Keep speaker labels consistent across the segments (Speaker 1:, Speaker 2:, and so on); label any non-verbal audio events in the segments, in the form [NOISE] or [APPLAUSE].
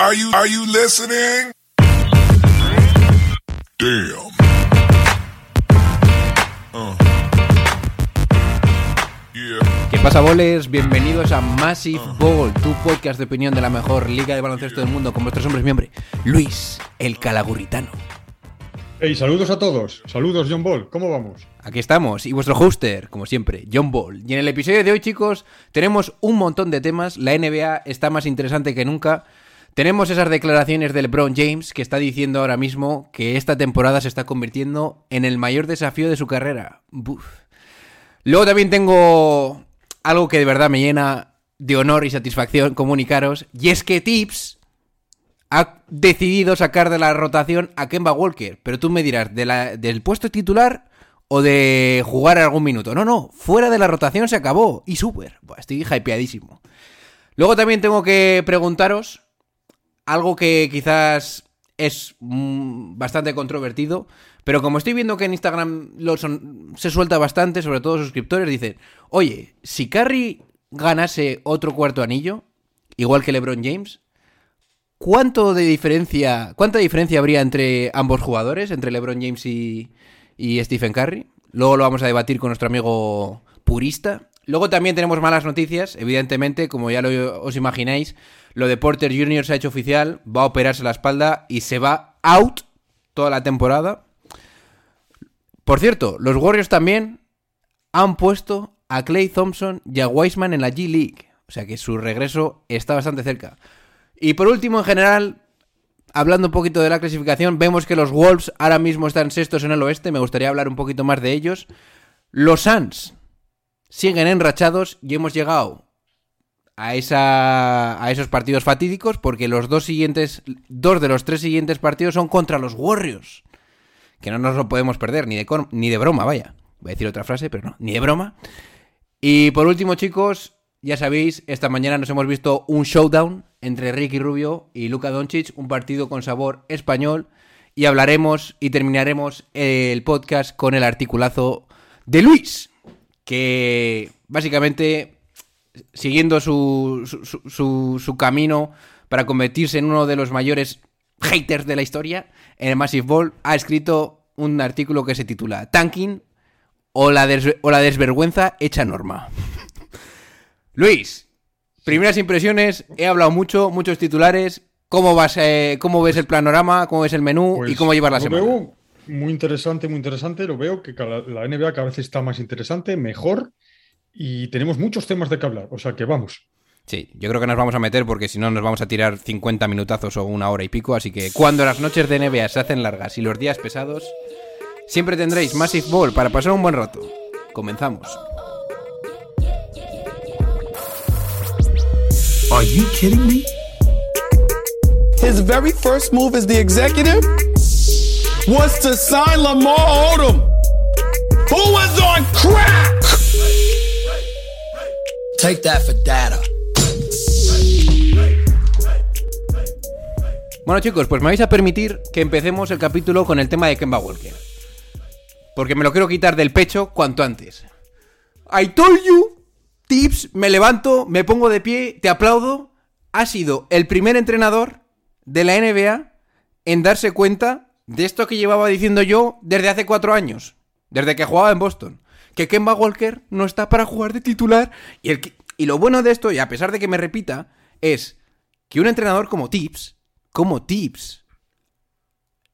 Speaker 1: Are you, are you listening? Damn. Uh. Yeah.
Speaker 2: ¿Qué pasa, boles? Bienvenidos a Massive Ball, tu podcast de opinión de la mejor liga de baloncesto del mundo con vuestros hombres miembros, Luis, el calagurritano.
Speaker 3: Hey, saludos a todos. Saludos, John Ball. ¿Cómo vamos?
Speaker 2: Aquí estamos, y vuestro hoster, como siempre, John Ball. Y en el episodio de hoy, chicos, tenemos un montón de temas. La NBA está más interesante que nunca. Tenemos esas declaraciones del LeBron James que está diciendo ahora mismo que esta temporada se está convirtiendo en el mayor desafío de su carrera. Luego también tengo algo que de verdad me llena de honor y satisfacción comunicaros, y es que Tips ha decidido sacar de la rotación a Kemba Walker. Pero tú me dirás, ¿de ¿del puesto titular o de jugar algún minuto? No, no, fuera de la rotación se acabó. Y súper. Estoy hypeadísimo. Luego también tengo que preguntaros algo que quizás es mm, bastante controvertido, pero como estoy viendo que en Instagram lo se suelta bastante, sobre todo suscriptores, dicen, oye, si Curry ganase otro cuarto anillo, igual que LeBron James, ¿cuánto de diferencia, cuánta diferencia habría entre ambos jugadores, entre LeBron James y, y Stephen Curry? Luego lo vamos a debatir con nuestro amigo purista. Luego también tenemos malas noticias, evidentemente, como ya lo, os imagináis, lo de Porter Jr. se ha hecho oficial, va a operarse la espalda y se va out toda la temporada. Por cierto, los Warriors también han puesto a Clay Thompson y a Wiseman en la G League. O sea que su regreso está bastante cerca. Y por último, en general, hablando un poquito de la clasificación, vemos que los Wolves ahora mismo están sextos en el oeste. Me gustaría hablar un poquito más de ellos. Los Suns siguen enrachados y hemos llegado a, esa, a esos partidos fatídicos porque los dos siguientes, dos de los tres siguientes partidos son contra los Warriors. Que no nos lo podemos perder, ni de, ni de broma, vaya. Voy a decir otra frase, pero no, ni de broma. Y por último, chicos, ya sabéis, esta mañana nos hemos visto un showdown entre Ricky Rubio y Luka Doncic, un partido con sabor español. Y hablaremos y terminaremos el podcast con el articulazo de Luis, que básicamente siguiendo su, su, su- su- su camino para convertirse en uno de los mayores haters de la historia, en el Massive Ball ha escrito un artículo que se titula Tanking o la, des- o la desvergüenza hecha norma. [LAUGHS] Luis, primeras impresiones, he hablado mucho, muchos titulares. ¿Cómo, vas, eh, ¿Cómo ves el panorama? ¿Cómo ves el menú?
Speaker 3: Pues
Speaker 2: ¿Y cómo llevas la semana?
Speaker 3: veo muy interesante, muy interesante. Lo veo que cada- la NBA cada vez está más interesante, mejor y tenemos muchos temas de que hablar. O sea que vamos.
Speaker 2: Sí, yo creo que nos vamos a meter porque si no nos vamos a tirar 50 minutazos o una hora y pico. Así que cuando las noches de NBA se hacen largas y los días pesados, siempre tendréis Massive Ball para pasar un buen rato. Comenzamos.
Speaker 4: Are you kidding me?
Speaker 5: His very first move as the executive was to sign Lamar Odom, who was on crack.
Speaker 4: Take that for data.
Speaker 2: Bueno chicos, pues me vais a permitir que empecemos el capítulo con el tema de Kemba Walker. Porque me lo quiero quitar del pecho cuanto antes. I told you, tips, me levanto, me pongo de pie, te aplaudo. Ha sido el primer entrenador de la NBA en darse cuenta de esto que llevaba diciendo yo desde hace cuatro años. Desde que jugaba en Boston. Que Kemba Walker no está para jugar de titular. Y, el y lo bueno de esto, y a pesar de que me repita, es que un entrenador como Tips, como Tips,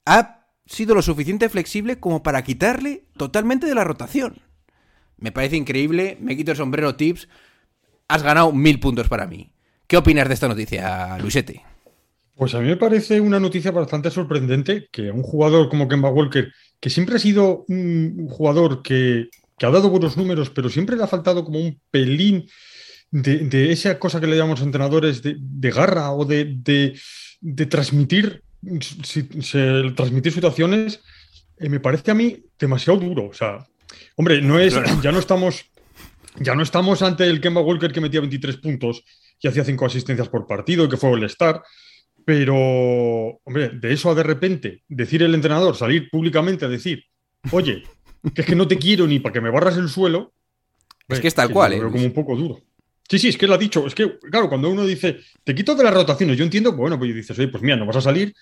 Speaker 2: ha sido lo suficiente flexible como para quitarle totalmente de la rotación. Me parece increíble, me quito el sombrero Tips, has ganado mil puntos para mí. ¿Qué opinas de esta noticia, Luisete?
Speaker 3: Pues a mí me parece una noticia bastante sorprendente que un jugador como Kemba Walker, que siempre ha sido un jugador que, que ha dado buenos números, pero siempre le ha faltado como un pelín de, de esa cosa que le llamamos entrenadores de, de garra o de, de- de transmitir, si- se- transmitir situaciones, eh, me parece a mí demasiado duro. O sea, hombre, no es, ya no estamos, ya no estamos ante el Kemba Walker que metía 23 puntos y hacía cinco asistencias por partido y que fue el star. Pero, hombre, de eso a de repente decir el entrenador, salir públicamente a decir, oye, que es que no te quiero ni para que me barras el suelo.
Speaker 2: Es que es tal cual, eh,
Speaker 3: veo como un poco duro. Sí, sí, es que lo ha dicho. Es que, claro, cuando uno dice, te quito de las rotaciones, yo entiendo, bueno, pues dices, oye, pues mira, no vas a salir,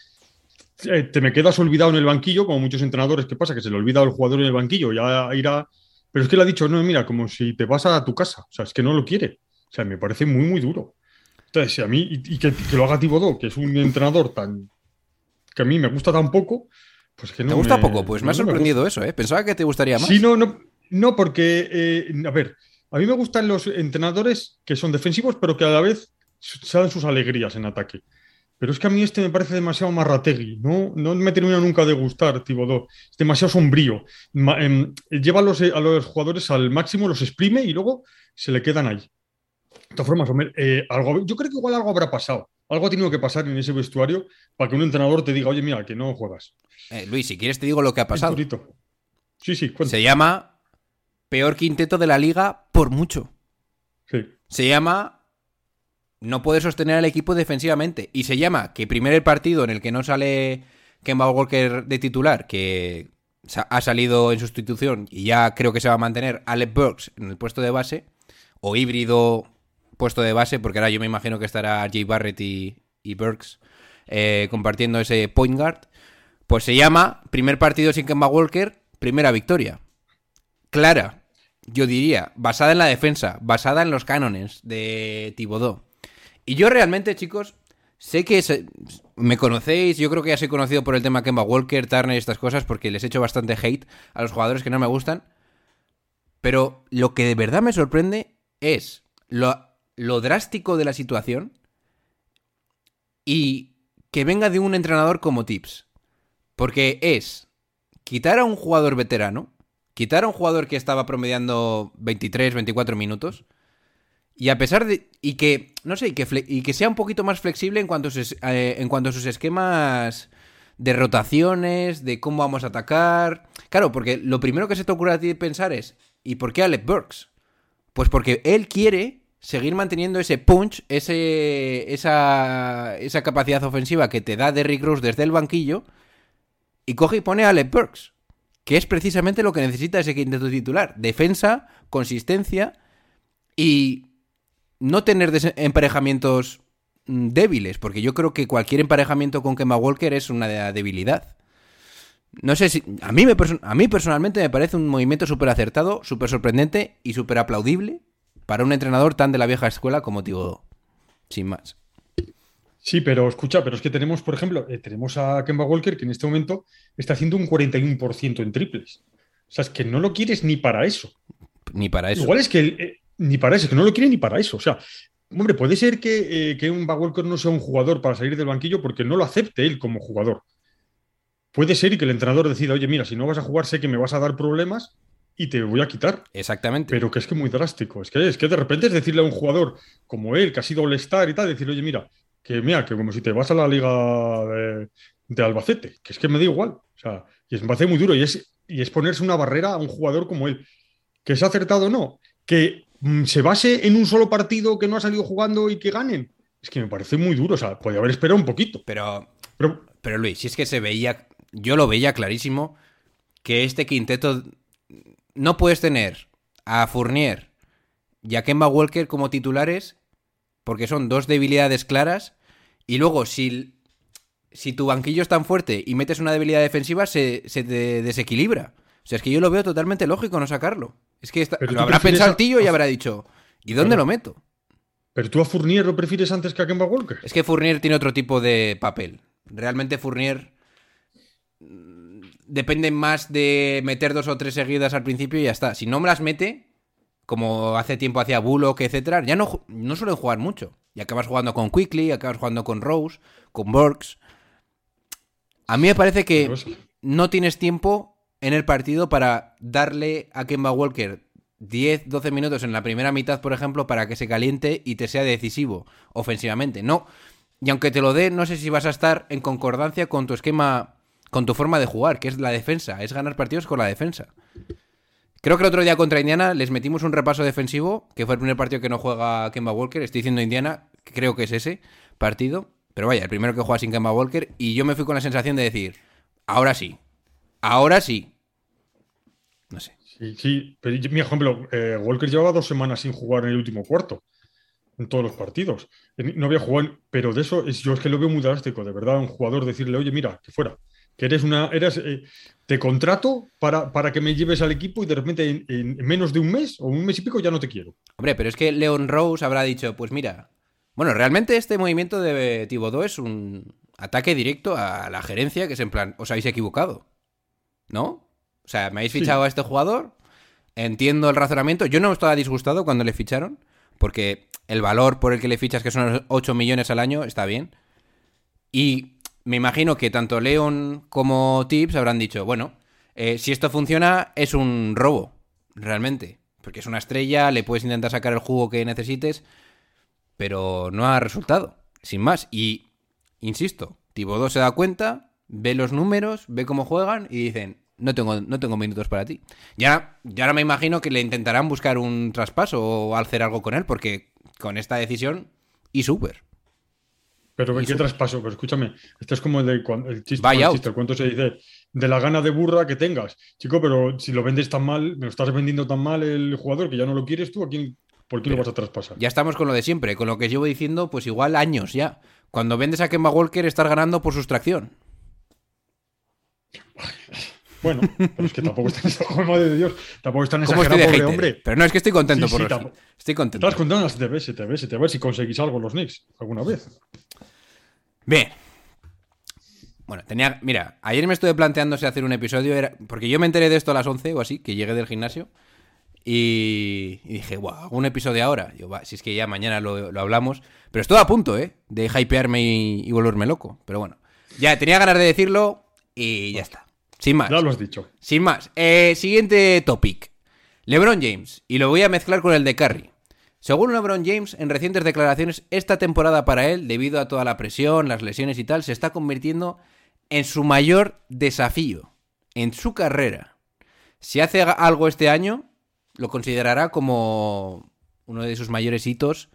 Speaker 3: eh, te me quedas olvidado en el banquillo, como muchos entrenadores, ¿qué pasa? Que se le olvida al jugador en el banquillo, ya irá. Pero es que le ha dicho, no, mira, como si te vas a tu casa. O sea, es que no lo quiere. O sea, me parece muy, muy duro. Entonces, a mí, y, y que, que, lo haga Tibodó, que es un entrenador tan. que a mí me gusta tan poco, pues que no.
Speaker 2: ¿Te gusta
Speaker 3: me,
Speaker 2: poco? Pues me ha sorprendido eso, ¿eh? Pensaba que te gustaría más.
Speaker 3: Sí, no, no, no, porque, eh, a ver, a mí me gustan los entrenadores que son defensivos, pero que a la vez se dan sus alegrías en ataque. Pero es que a mí este me parece demasiado marrategui. No, no me termina nunca de gustar, Tibodó. Es demasiado sombrío. Ma- em, lleva a los, a los jugadores al máximo, los exprime y luego se le quedan ahí. De todas formas, hombre, eh, algo, yo creo que igual algo habrá pasado. Algo ha tenido que pasar en ese vestuario para que un entrenador te diga, oye, mira, que no juegas.
Speaker 2: Eh, Luis, si quieres te digo lo que ha pasado.
Speaker 3: Sí, sí.
Speaker 2: Se llama peor quinteto de la liga por mucho.
Speaker 3: Sí.
Speaker 2: Se llama no puede sostener al equipo defensivamente. Y se llama que primero el partido en el que no sale Kemba Walker de titular, que ha salido en sustitución y ya creo que se va a mantener Alec Burks en el puesto de base, o híbrido puesto de base, porque ahora yo me imagino que estará Jay Barrett y, Burks eh, compartiendo ese point guard. Pues se llama primer partido sin Kemba Walker, primera victoria. Clara, yo diría, basada en la defensa, basada en los cánones de Tibodó. Y yo realmente, chicos, sé que me conocéis, yo creo que ya soy conocido por el tema Kemba Walker, Turner y estas cosas, porque les echo bastante hate a los jugadores que no me gustan. Pero lo que de verdad me sorprende es lo, lo drástico de la situación y que venga de un entrenador como Tips. Porque es quitar a un jugador veterano, quitar a un jugador que estaba promediando 23, 24 minutos, y a pesar de. Y que. No sé, y que, y que sea un poquito más flexible en cuanto, a sus, eh, en cuanto a sus esquemas de rotaciones, de cómo vamos a atacar. Claro, porque lo primero que se te ocurre a ti pensar es. ¿Y por qué Alec Burks? Pues porque él quiere seguir manteniendo ese punch, ese, esa, esa capacidad ofensiva que te da Derrick Rose desde el banquillo, y coge y pone a Alec Burks, que es precisamente lo que necesita ese quinteto titular. Defensa, consistencia y no tener emparejamientos mm, débiles, porque yo creo que cualquier emparejamiento con Kemba Walker es una de- debilidad. No sé si. A mí, me a mí personalmente me parece un movimiento súper acertado, súper sorprendente y súper aplaudible para un entrenador tan de la vieja escuela como Tibodó. Sin más.
Speaker 3: Sí, pero escucha, pero es que tenemos, por ejemplo, eh, tenemos a Kemba Walker que en este momento está haciendo un 41% en triples. O sea, es que no lo quieres ni para eso.
Speaker 2: Ni para eso.
Speaker 3: Igual es que eh, ni para eso, que no lo quiere ni para eso. O sea, hombre, puede ser que, eh, que un Walker no sea un jugador para salir del banquillo porque no lo acepte él como jugador. Puede ser y que el entrenador decida, oye, mira, si no vas a jugar, sé que me vas a dar problemas y te voy a quitar.
Speaker 2: Exactamente.
Speaker 3: Pero que es que muy drástico. Es que, es que de repente es decirle a un jugador como él, que ha sido All-Star y tal, decirle, oye, mira, que mira, que como si te vas a la liga de, de Albacete, que es que me da igual. O sea, y es, me parece muy duro. Y es, y es ponerse una barrera a un jugador como él. Que se ha acertado o no. Que mm, se base en un solo partido que no ha salido jugando y que ganen. Es que me parece muy duro. O sea, podría haber esperado un poquito.
Speaker 2: Pero
Speaker 3: Pero
Speaker 2: Pero Luis, si es que se veía, yo lo veía clarísimo, que este quinteto no puedes tener a Fournier y a Kemba Walker como titulares, porque son dos debilidades claras, y luego si, si tu banquillo es tan fuerte y metes una debilidad defensiva, se, se te desequilibra. O sea, es que yo lo veo totalmente lógico no sacarlo. Es que
Speaker 3: Pero
Speaker 2: lo habrá pensado
Speaker 3: a-
Speaker 2: el tío y habrá dicho, ¿y dónde lo meto?
Speaker 3: Pero tú a Fournier lo prefieres antes que a Kemba Walker.
Speaker 2: Es que Fournier tiene otro tipo de papel. Realmente Fournier mm, depende más de meter dos o tres seguidas al principio y ya está. Si no me las mete, como hace tiempo hacía Bullock, etcétera, ya no, no suelen jugar mucho. Y acabas jugando con Quickly, acabas jugando con Rose, con Burks. A mí me parece que- no tienes tiempo en el partido para darle a Kemba Walker 10, 12 minutos en la primera mitad, por ejemplo, para que se caliente y te sea decisivo ofensivamente. No. Y aunque te lo dé, no sé si vas a estar en concordancia con tu esquema, con tu forma de jugar, que es la defensa, es ganar partidos con la defensa. Creo que el otro día contra Indiana les metimos un repaso defensivo, que fue el primer partido que no juega Kemba Walker. Estoy diciendo Indiana, creo que es ese partido. Pero vaya, el primero que juega sin Kemba Walker. Y yo me fui con la sensación de decir, ahora sí, ahora sí. No sé.
Speaker 3: Sí, sí, pero por ejemplo, eh, Walker llevaba dos semanas sin jugar en el último cuarto. en todos los partidos. No había jugado, pero de eso es, yo es que lo veo muy drástico, de verdad, un jugador decirle, oye, mira, que fuera, que eres una, eres, eh, te contrato para, para que me lleves al equipo y de repente en, en menos de un mes o un mes y pico ya no te quiero.
Speaker 2: Hombre, pero es que Leon Rose habrá dicho, pues mira, bueno, realmente este movimiento de Thibodeau es un ataque directo a la gerencia, que es en plan, os habéis equivocado, ¿no? O sea, me habéis
Speaker 3: Sí.
Speaker 2: fichado a este jugador, entiendo el razonamiento, yo no estaba disgustado cuando le ficharon, porque el valor por el que le fichas, que son los 8 millones al año, está bien. Y me imagino que tanto Leon como Tips habrán dicho, bueno, eh, si esto funciona, es un robo, realmente. Porque es una estrella, le puedes intentar sacar el jugo que necesites, pero no ha resultado, sin más. Y, insisto, Thibodeau se da cuenta, ve los números, ve cómo juegan y dicen, no tengo, no tengo minutos para ti. Ya, ya ahora me imagino que le intentarán buscar un traspaso o hacer algo con él, porque con esta decisión, y súper.
Speaker 3: Pero ¿qué
Speaker 2: su-
Speaker 3: traspaso? Pero escúchame, esto es como el, de el chiste, el chiste, el cuento se dice de la gana de burra que tengas. Chico, pero si lo vendes tan mal, me lo estás vendiendo tan mal el jugador que ya no lo quieres tú, ¿a quién, ¿por quién lo vas a traspasar?
Speaker 2: Ya estamos con lo de siempre, con lo que llevo diciendo, pues igual años ya. Cuando vendes a Kemba Walker, estás ganando por sustracción. [LAUGHS]
Speaker 3: Bueno, pero es que tampoco están exagerando, madre de Dios, tampoco están
Speaker 2: ¿Cómo
Speaker 3: exagerando,
Speaker 2: estoy de
Speaker 3: pobre hombre.
Speaker 2: Pero no, es que estoy contento
Speaker 3: Sí,
Speaker 2: por
Speaker 3: sí, tampoco-
Speaker 2: Estoy
Speaker 3: Te
Speaker 2: contento.
Speaker 3: das cuenta, se te ve, se te ve, se te ve si conseguís algo los Knicks alguna vez.
Speaker 2: Bien. Bueno, tenía. Mira, ayer me estuve planteando si hacer un episodio. Era, porque yo me enteré de esto a las 11 o así, que llegué del gimnasio. Y, y dije, guau, hago un episodio ahora. Yo, va, si es que ya mañana lo, lo hablamos. Pero estoy a punto, ¿eh? De hypearme y, y volverme loco. Pero bueno. Ya tenía ganas de decirlo y ya está. Sin más.
Speaker 3: Ya lo has dicho.
Speaker 2: Sin más. Eh, siguiente topic. LeBron James. Y lo voy a mezclar con el de Curry. Según LeBron James, en recientes declaraciones, esta temporada para él, debido a toda la presión, las lesiones y tal, se está convirtiendo en su mayor desafío en su carrera. Si hace algo este año, lo considerará como uno de sus mayores hitos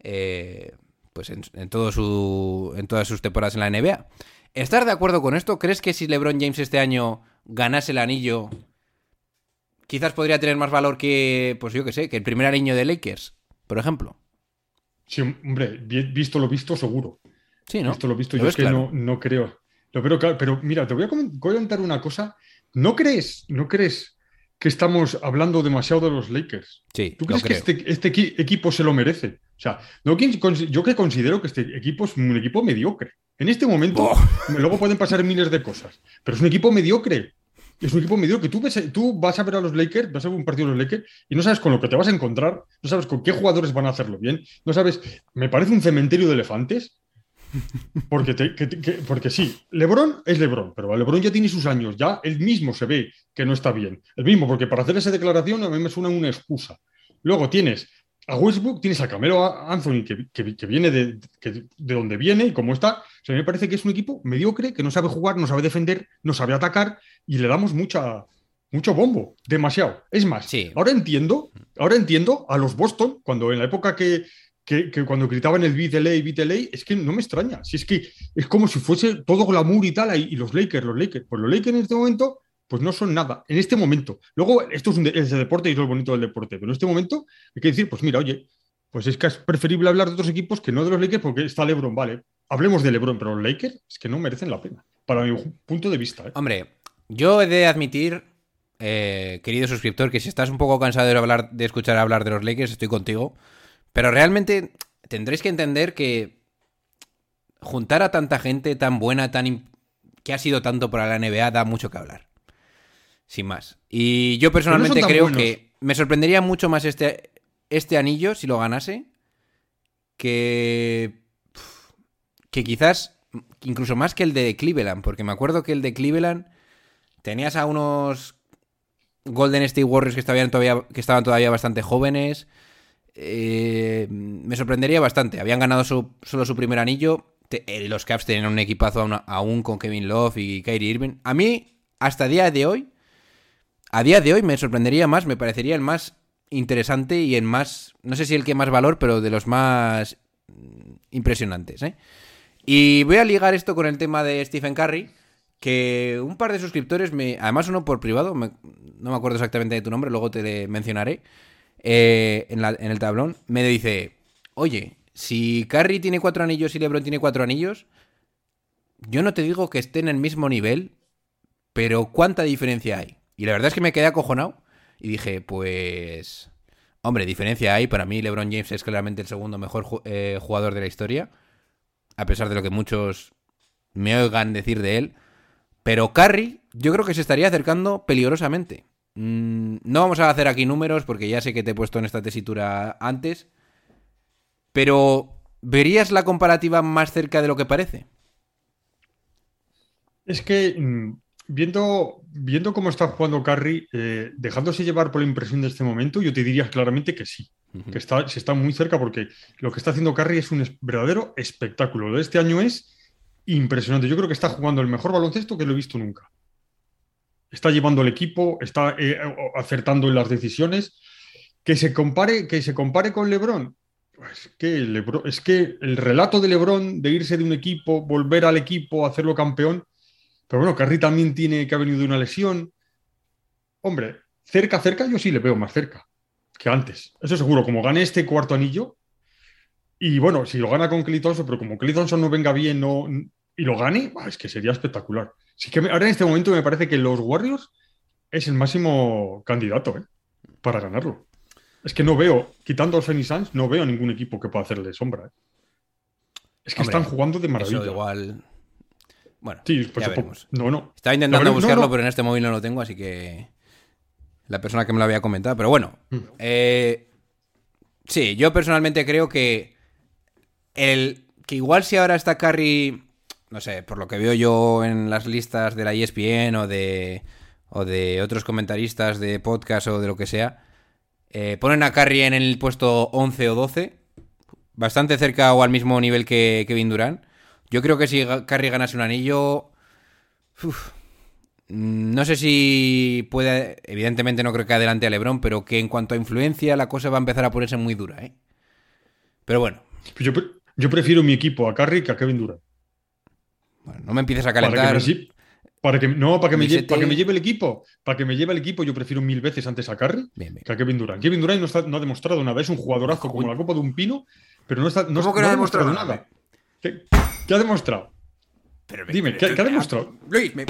Speaker 2: eh, pues en, todas sus temporadas en la NBA. ¿Estás de acuerdo con esto? ¿Crees que si LeBron James este año ganase el anillo, quizás podría tener más valor que, pues yo sé, que el primer anillo de Lakers, por ejemplo?
Speaker 3: Sí, hombre, vi- visto lo visto, seguro.
Speaker 2: Sí, ¿no?
Speaker 3: Esto lo visto,
Speaker 2: ¿Lo
Speaker 3: yo es que
Speaker 2: claro?
Speaker 3: no, no creo. Lo claro, pero mira, te voy a comen- comentar una cosa. ¿No crees, no crees que estamos hablando demasiado de los Lakers?
Speaker 2: Sí,
Speaker 3: ¿Tú
Speaker 2: lo
Speaker 3: crees que este, este equi- equipo se lo merece? O sea, no, yo que considero que este equipo es un equipo mediocre. En este momento,
Speaker 2: Oh.
Speaker 3: luego pueden pasar miles de cosas, pero es un equipo mediocre. Es un equipo mediocre. Tú, ves- tú vas a ver a los Lakers, vas a ver un partido de los Lakers y no sabes con lo que te vas a encontrar, no sabes con qué jugadores van a hacerlo bien, no sabes. Me parece un cementerio de elefantes. Porque, porque sí, Lebron es Lebron, pero Lebron ya tiene sus años, ya él mismo se ve que no está bien. El mismo, porque para hacer esa declaración a mí me suena una excusa. Luego tienes a Westbrook, tienes a Camelo Anthony, que, que- que viene de, que- de donde viene y cómo está. O sea, a mí me parece que es un equipo mediocre, que no sabe jugar, no sabe defender, no sabe atacar y le damos mucha, mucho bombo, demasiado. Es más,
Speaker 2: Sí.
Speaker 3: ahora entiendo, ahora entiendo a los Boston, cuando en la época que cuando gritaban el beat LA, beat LA, es que no me extraña. Si es que es como si fuese todo glamour y tal, y los Lakers, los Lakers. Pues los Lakers en este momento, pues no son nada. En este momento. Luego, esto es, un de deporte y es lo bonito del deporte, pero en este momento hay que decir, pues mira, oye, pues es que es preferible hablar de otros equipos que no de los Lakers porque está LeBron, vale. Hablemos de LeBron, pero los Lakers es que no merecen la pena, para mi punto de vista. ¿eh?
Speaker 2: Hombre, yo he de admitir, eh, querido suscriptor, que si estás un poco cansado de, hablar, de escuchar hablar de los Lakers, estoy contigo. Pero realmente tendréis que entender que juntar a tanta gente tan buena, tan que ha sido tanto para la NBA, da mucho que hablar. Sin más. Y yo personalmente creo
Speaker 3: buenos.
Speaker 2: que me sorprendería mucho más este, este anillo si lo ganase que que quizás incluso más que el de Cleveland, porque me acuerdo que el de Cleveland tenías a unos Golden State Warriors que estaban todavía, que estaban todavía bastante jóvenes. Eh, me sorprendería bastante. Habían ganado su- solo su primer anillo. Te- eh, los Caps tenían un equipazo aún, aún con Kevin Love y Kyrie Irving. A mí, hasta día de hoy, a día de hoy me sorprendería más, me parecería el más interesante y el más, no sé si el que más valor, pero de los más mm, impresionantes. ¿eh? Y voy a ligar esto con el tema de Stephen Curry, que un par de suscriptores, me, además uno por privado, no me acuerdo exactamente de tu nombre, luego te mencionaré, eh, en, en el tablón, me dice, oye, si Curry tiene cuatro anillos y LeBron tiene cuatro anillos, yo no te digo que estén en el mismo nivel, pero ¿cuánta diferencia hay? Y la verdad es que me quedé acojonado y dije, pues... Hombre, diferencia hay. Para mí LeBron James es claramente el segundo mejor eh, jugador de la historia, a pesar de lo que muchos me oigan decir de él. Pero Curry, yo creo que se estaría acercando peligrosamente. Mm, no vamos a hacer aquí números porque ya sé que te he puesto en esta tesitura antes. Pero, ¿verías la comparativa más cerca de lo que parece?
Speaker 3: Es que mm, viendo, viendo cómo está jugando Curry, eh, dejándose llevar por la impresión de este momento, yo te diría claramente que sí, que está, se está muy cerca porque lo que está haciendo Curry es un es- verdadero espectáculo. Lo de este año es impresionante. Yo creo que está jugando el mejor baloncesto que lo he visto nunca. Está llevando el equipo, está eh, acertando en las decisiones. Que se compare, que se compare con LeBron. Es que, LeBron- es que el relato de LeBron de irse de un equipo, volver al equipo, hacerlo campeón, pero bueno, Curry también tiene que ha venido de una lesión. Hombre, cerca, cerca, yo sí le veo más cerca que antes. Eso seguro, como gane este cuarto anillo. Y bueno, si lo gana con Clay Thompson, pero como Clay Thompson no venga bien no, y lo gane, es que sería espectacular. Sí que me- ahora en este momento me parece que los Warriors es el máximo candidato ¿eh? para ganarlo. Es que no veo, quitando a Phoenix Suns, no veo ningún equipo que pueda hacerle sombra. ¿eh? Es que
Speaker 2: Hombre,
Speaker 3: están jugando de maravilla.
Speaker 2: Eso igual... Bueno,
Speaker 3: Sí, pues
Speaker 2: ya veremos.
Speaker 3: no, no.
Speaker 2: Estaba intentando.
Speaker 3: No,
Speaker 2: buscarlo,
Speaker 3: no.
Speaker 2: pero en este móvil no lo tengo, así que... La persona que me lo había comentado. Pero bueno,
Speaker 3: Mm.
Speaker 2: eh, sí, yo personalmente creo que el que igual si ahora está Curry, no sé, por lo que veo yo en las listas de la ESPN o de o de otros comentaristas de podcast o de lo que sea, eh, ponen a Curry en el puesto 11 o 12, bastante cerca o al mismo nivel que Kevin Durant. Yo creo que si Curry ganase un anillo, uf, mm, no sé si puede, evidentemente no creo que adelante a LeBron, pero que en cuanto a influencia la cosa va a empezar a ponerse muy dura, ¿eh? Pero bueno,
Speaker 3: Yo, pre- yo prefiero mi equipo a Curry que a Kevin Durant.
Speaker 2: bueno, no me empieces a
Speaker 3: Para que
Speaker 2: calentar.
Speaker 3: me, para que, no, para que, me, lle-
Speaker 2: Misete.
Speaker 3: para que me lleve el equipo. Para que me lleve el equipo, yo prefiero mil veces antes a
Speaker 2: Bien, bien.
Speaker 3: que a Kevin Durant. Kevin Durant no, está- no ha demostrado nada. Es un jugadorazo como la copa de un pino, pero no, está, no,
Speaker 2: ¿Cómo que no
Speaker 3: no
Speaker 2: ha
Speaker 3: demostrado
Speaker 2: demostrado
Speaker 3: nada. ¿Qué, qué ha demostrado?
Speaker 2: Pero-
Speaker 3: Dime,
Speaker 2: pero-
Speaker 3: ¿qué- qué ha demostrado?
Speaker 2: Luis, me-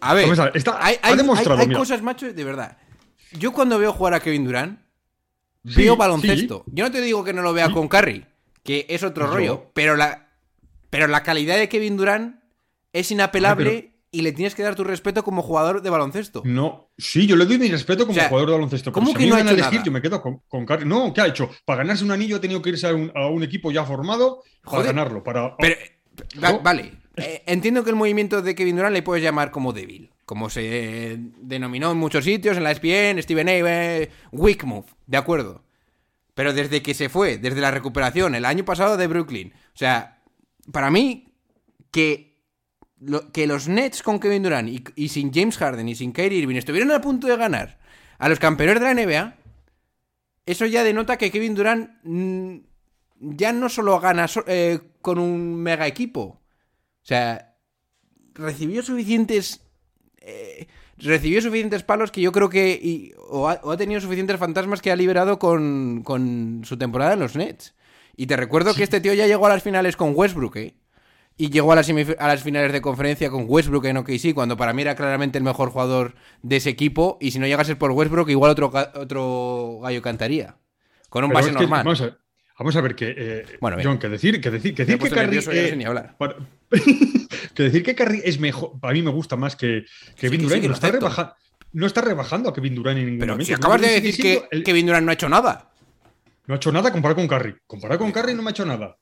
Speaker 2: A ver,
Speaker 3: Vamos a ver, está-
Speaker 2: hay,
Speaker 3: ha demostrado,
Speaker 2: hay- cosas, macho, de verdad. Yo cuando veo jugar a Kevin Durant,
Speaker 3: Sí,
Speaker 2: veo baloncesto.
Speaker 3: sí.
Speaker 2: Yo no te digo que no lo vea
Speaker 3: Sí.
Speaker 2: con Curry, que es otro rollo, pero la, pero la calidad de Kevin Durant es inapelable
Speaker 3: Ah,
Speaker 2: y le tienes que dar tu respeto como jugador de baloncesto.
Speaker 3: No, sí, yo le doy mi respeto como
Speaker 2: O sea,
Speaker 3: jugador de baloncesto. pero
Speaker 2: ¿cómo
Speaker 3: si
Speaker 2: que no
Speaker 3: me
Speaker 2: ha hecho
Speaker 3: elegir,
Speaker 2: nada?
Speaker 3: yo me quedo con, con. No, ¿qué ha hecho? Para ganarse un anillo ha tenido que irse a un, a un equipo ya formado para
Speaker 2: Joder.
Speaker 3: ganarlo. Para,
Speaker 2: Pero, va-
Speaker 3: No.
Speaker 2: vale, eh, entiendo que el movimiento de Kevin Durant le puedes llamar como débil, como se denominó en muchos sitios, en la ESPN, Steven A. weak move, de acuerdo. Pero desde que se fue, desde la recuperación, el año pasado de Brooklyn, o sea, para mí, que, lo- que los Nets con Kevin Durant y, y sin James Harden y sin Kyrie Irving estuvieran a punto de ganar a los campeones de la NBA, eso ya denota que Kevin Durant mm, ya no solo gana so- eh, con un mega equipo. O sea, recibió suficientes. eh, recibió suficientes palos que yo creo que. y- o, ha, o ha tenido suficientes fantasmas que ha liberado con, con su temporada en los Nets. Y te recuerdo que este tío ya llegó a las finales con Westbrook, ¿eh? Y llegó a las, a las finales de conferencia con Westbrook en OKC, cuando para mí era claramente el mejor jugador de ese equipo. Y si no llega a ser por Westbrook, igual otro, otro gallo cantaría. Con un
Speaker 3: Pero
Speaker 2: base
Speaker 3: es que,
Speaker 2: normal.
Speaker 3: vamos, a ver, vamos a ver que, eh,
Speaker 2: Bueno, bien.
Speaker 3: John, que decir que decir que, decir que Curry, eh,
Speaker 2: ni hablar.
Speaker 3: para- [LAUGHS] que decir que Curry es mejor, para mí me gusta más que
Speaker 2: que sí,
Speaker 3: Durant.
Speaker 2: que
Speaker 3: no,
Speaker 2: lo
Speaker 3: está no rebajando a Kevin Durant en ningún
Speaker 2: Pero
Speaker 3: momento.
Speaker 2: si acabas de decir que
Speaker 3: el-
Speaker 2: Kevin Durant no ha hecho nada.
Speaker 3: no ha hecho nada comparado con Curry. Comparado con Curry no me ha hecho nada.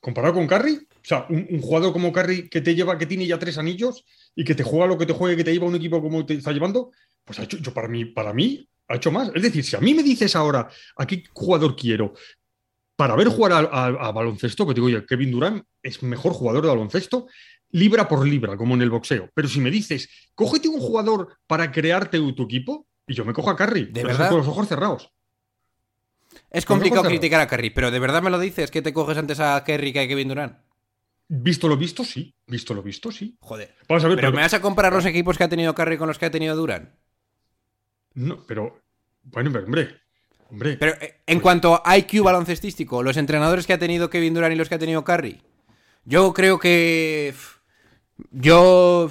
Speaker 3: Comparado con Curry, o sea, un, un jugador como Curry que te lleva, que tiene ya tres anillos y que te juega lo que te juegue, que te lleva un equipo como te está llevando, pues ha hecho, yo para mí, para mí, ha hecho más. Es decir, si a mí me dices ahora a qué jugador quiero para ver jugar a, a- a baloncesto, que te digo, oye, Kevin Durant es mejor jugador de baloncesto, libra por libra, como en el boxeo. Pero si me dices, cógete un jugador para crearte tu equipo, y yo me cojo a Curry,
Speaker 2: ¿De verdad?
Speaker 3: con los ojos cerrados.
Speaker 2: Es complicado
Speaker 3: Pero no
Speaker 2: criticar a Curry, pero ¿de verdad me lo dices que te coges antes a Kerry que a Kevin Durant?
Speaker 3: Visto lo visto, sí. Visto lo visto, sí.
Speaker 2: Joder.
Speaker 3: Vamos a ver,
Speaker 2: Pero
Speaker 3: pero,
Speaker 2: ¿me vas a comparar los equipos que ha tenido Curry con los que ha tenido Durant?
Speaker 3: no, pero bueno, pero, hombre, Hombre,
Speaker 2: Pero eh, en cuanto a IQ baloncestístico, los entrenadores que ha tenido Kevin Durant y los que ha tenido Curry, yo creo que. Yo.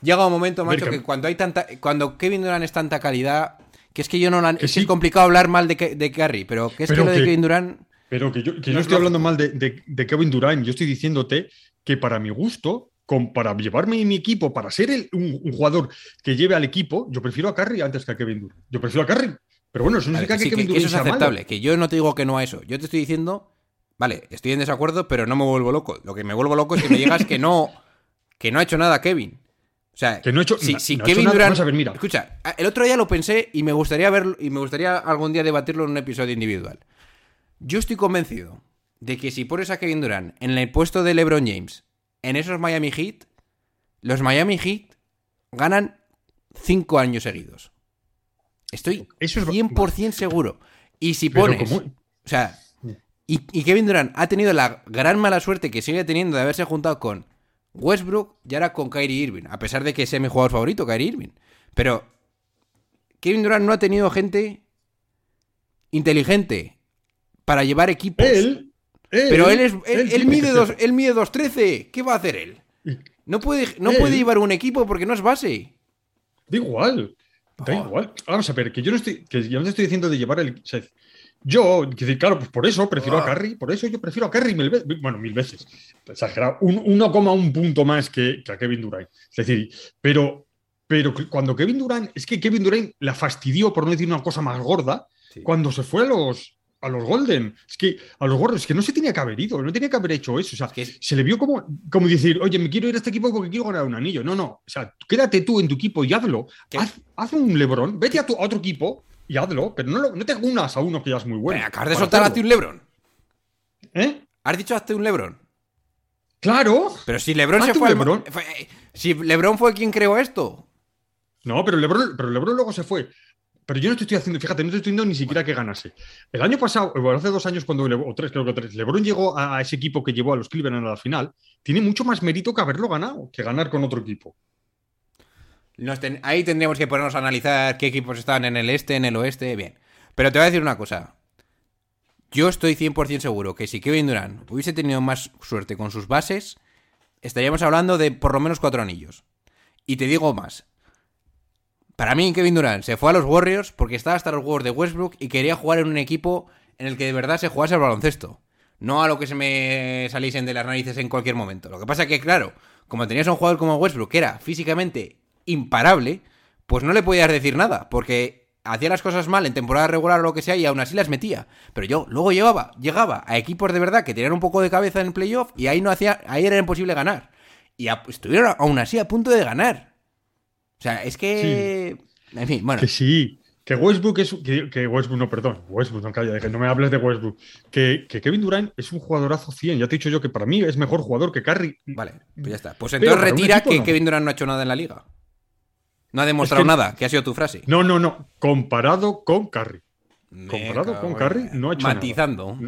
Speaker 2: Llega un momento, macho,
Speaker 3: que
Speaker 2: cuando hay tanta. Cuando Kevin Durant es tanta calidad. Que es que yo no
Speaker 3: Que
Speaker 2: es, que
Speaker 3: sí.
Speaker 2: es complicado hablar mal de, de Curry, pero que es
Speaker 3: Pero
Speaker 2: que lo de Kevin Durant.
Speaker 3: Pero que yo, que
Speaker 2: No es
Speaker 3: estoy hablando mal de, de- de Kevin Durant. Yo estoy diciéndote que para mi gusto, con, para llevarme mi equipo, para ser el- un, un jugador que lleve al equipo, yo prefiero a Curry antes que a Kevin Durant. Yo prefiero a Curry. Pero bueno, eso no significa
Speaker 2: que sí,
Speaker 3: Kevin
Speaker 2: que
Speaker 3: Durant
Speaker 2: eso es
Speaker 3: malo.
Speaker 2: aceptable. Que yo no te digo que no a eso. Yo te estoy diciendo. Vale, estoy en desacuerdo, pero no me vuelvo loco. Lo que me vuelvo loco es que me digas que no. Que no ha hecho nada Kevin. O sea,
Speaker 3: Que no ha hecho-
Speaker 2: si,
Speaker 3: no-
Speaker 2: si
Speaker 3: no ha hecho
Speaker 2: Kevin
Speaker 3: nada.
Speaker 2: Durant.
Speaker 3: Ver, mira.
Speaker 2: Escucha, el otro día lo pensé y me gustaría verlo. Y me gustaría algún día debatirlo en un episodio individual. Yo estoy convencido de que si pones a Kevin Durant en el puesto de LeBron James en esos Miami Heat, los Miami Heat ganan cinco años seguidos. Estoy
Speaker 3: Eso es-
Speaker 2: 100% seguro. Y si pones. O sea, y, y Kevin Durant ha tenido la gran mala suerte que sigue teniendo de haberse juntado con Westbrook y ahora con Kyrie Irving, a pesar de que sea mi jugador favorito, Kyrie Irving. Pero Kevin Durant no ha tenido gente inteligente para llevar equipos.
Speaker 3: Él, él,
Speaker 2: Pero él es él, mide dos, él mide 2.13. ¿Qué va a hacer él? No puede, no
Speaker 3: Él-
Speaker 2: puede llevar un equipo porque no es base.
Speaker 3: Da igual. Da igual. Vamos a ver, que yo no estoy, que yo no te estoy diciendo de llevar el. o sea, yo, claro, pues por eso prefiero a
Speaker 2: Ah.
Speaker 3: Curry, por eso yo prefiero a Curry mil veces. Bueno, mil veces. Exagerado. Un, 1,1 punto más que, que a Kevin Durant. Es decir, pero, pero cuando Kevin Durant, es que Kevin Durant la fastidió, por no decir una cosa más gorda,
Speaker 2: Sí.
Speaker 3: cuando se fue a los. A los Golden, es que a los Warriors, es que no se tenía que haber ido, no tenía que haber hecho eso. O sea,
Speaker 2: que
Speaker 3: se le vio como, como decir, oye, me quiero ir a este equipo porque quiero ganar un anillo. No, no. O sea, quédate tú en tu equipo y hazlo. Haz, haz un Lebron, vete a, tu, a otro equipo y hazlo, pero no, lo- no te unas a uno que ya es muy bueno.
Speaker 2: Acabas de soltar
Speaker 3: hacerlo.
Speaker 2: un Lebron.
Speaker 3: ¿Eh?
Speaker 2: ¿Has dicho hazte un Lebron?
Speaker 3: Claro.
Speaker 2: Pero si LeBron se fue al-
Speaker 3: LeBron.
Speaker 2: fue- eh, Si LeBron fue quien creó esto.
Speaker 3: No, pero Lebron, pero LeBron luego se fue. Pero yo no te estoy haciendo, fíjate, no te estoy diciendo ni siquiera que ganase. El año pasado, bueno, hace dos años, cuando, o tres, creo que tres, LeBron llegó a, a ese equipo que llevó a los Cleveland a la final, tiene mucho más mérito que haberlo ganado, que ganar con otro equipo.
Speaker 2: Ahí tendríamos que ponernos a analizar qué equipos estaban en el este, en el oeste. Bien. Pero te voy a decir una cosa. Yo estoy 100% seguro que si Kevin Durant hubiese tenido más suerte con sus bases, estaríamos hablando de por lo menos cuatro anillos. Y te digo más. Para mí, Kevin Durant se fue a los Warriors porque estaba hasta los huevos de Westbrook y quería jugar en un equipo en el que de verdad se jugase al baloncesto. No a lo que se me saliesen de las narices en cualquier momento. Lo que pasa es que, claro, como tenías a un jugador como Westbrook que era físicamente imparable, pues no le podías decir nada, porque hacía las cosas mal en temporada regular o lo que sea y aún así las metía. Pero yo luego llegaba, llegaba a equipos de verdad que tenían un poco de cabeza en el playoff y ahí no hacía, ahí era imposible ganar. Y a- estuvieron aún así a punto de ganar. O sea, es que. En fin, bueno.
Speaker 3: Que sí, que Westbrook es. Que, que Westbrook, no, perdón. Westbrook, no calla, que no me hables de Westbrook. Que, que Kevin Durant es un jugadorazo 100. Ya te he dicho yo que para mí es mejor jugador que Curry.
Speaker 2: Vale, pues ya está. Pues entonces retira que
Speaker 3: no.
Speaker 2: Kevin Durant no ha hecho nada en la liga. No ha demostrado
Speaker 3: que-
Speaker 2: nada, que ha sido tu frase.
Speaker 3: No, no, no. Comparado con Curry.
Speaker 2: Me
Speaker 3: comparado con Curry, no ha hecho nada.
Speaker 2: Matizando.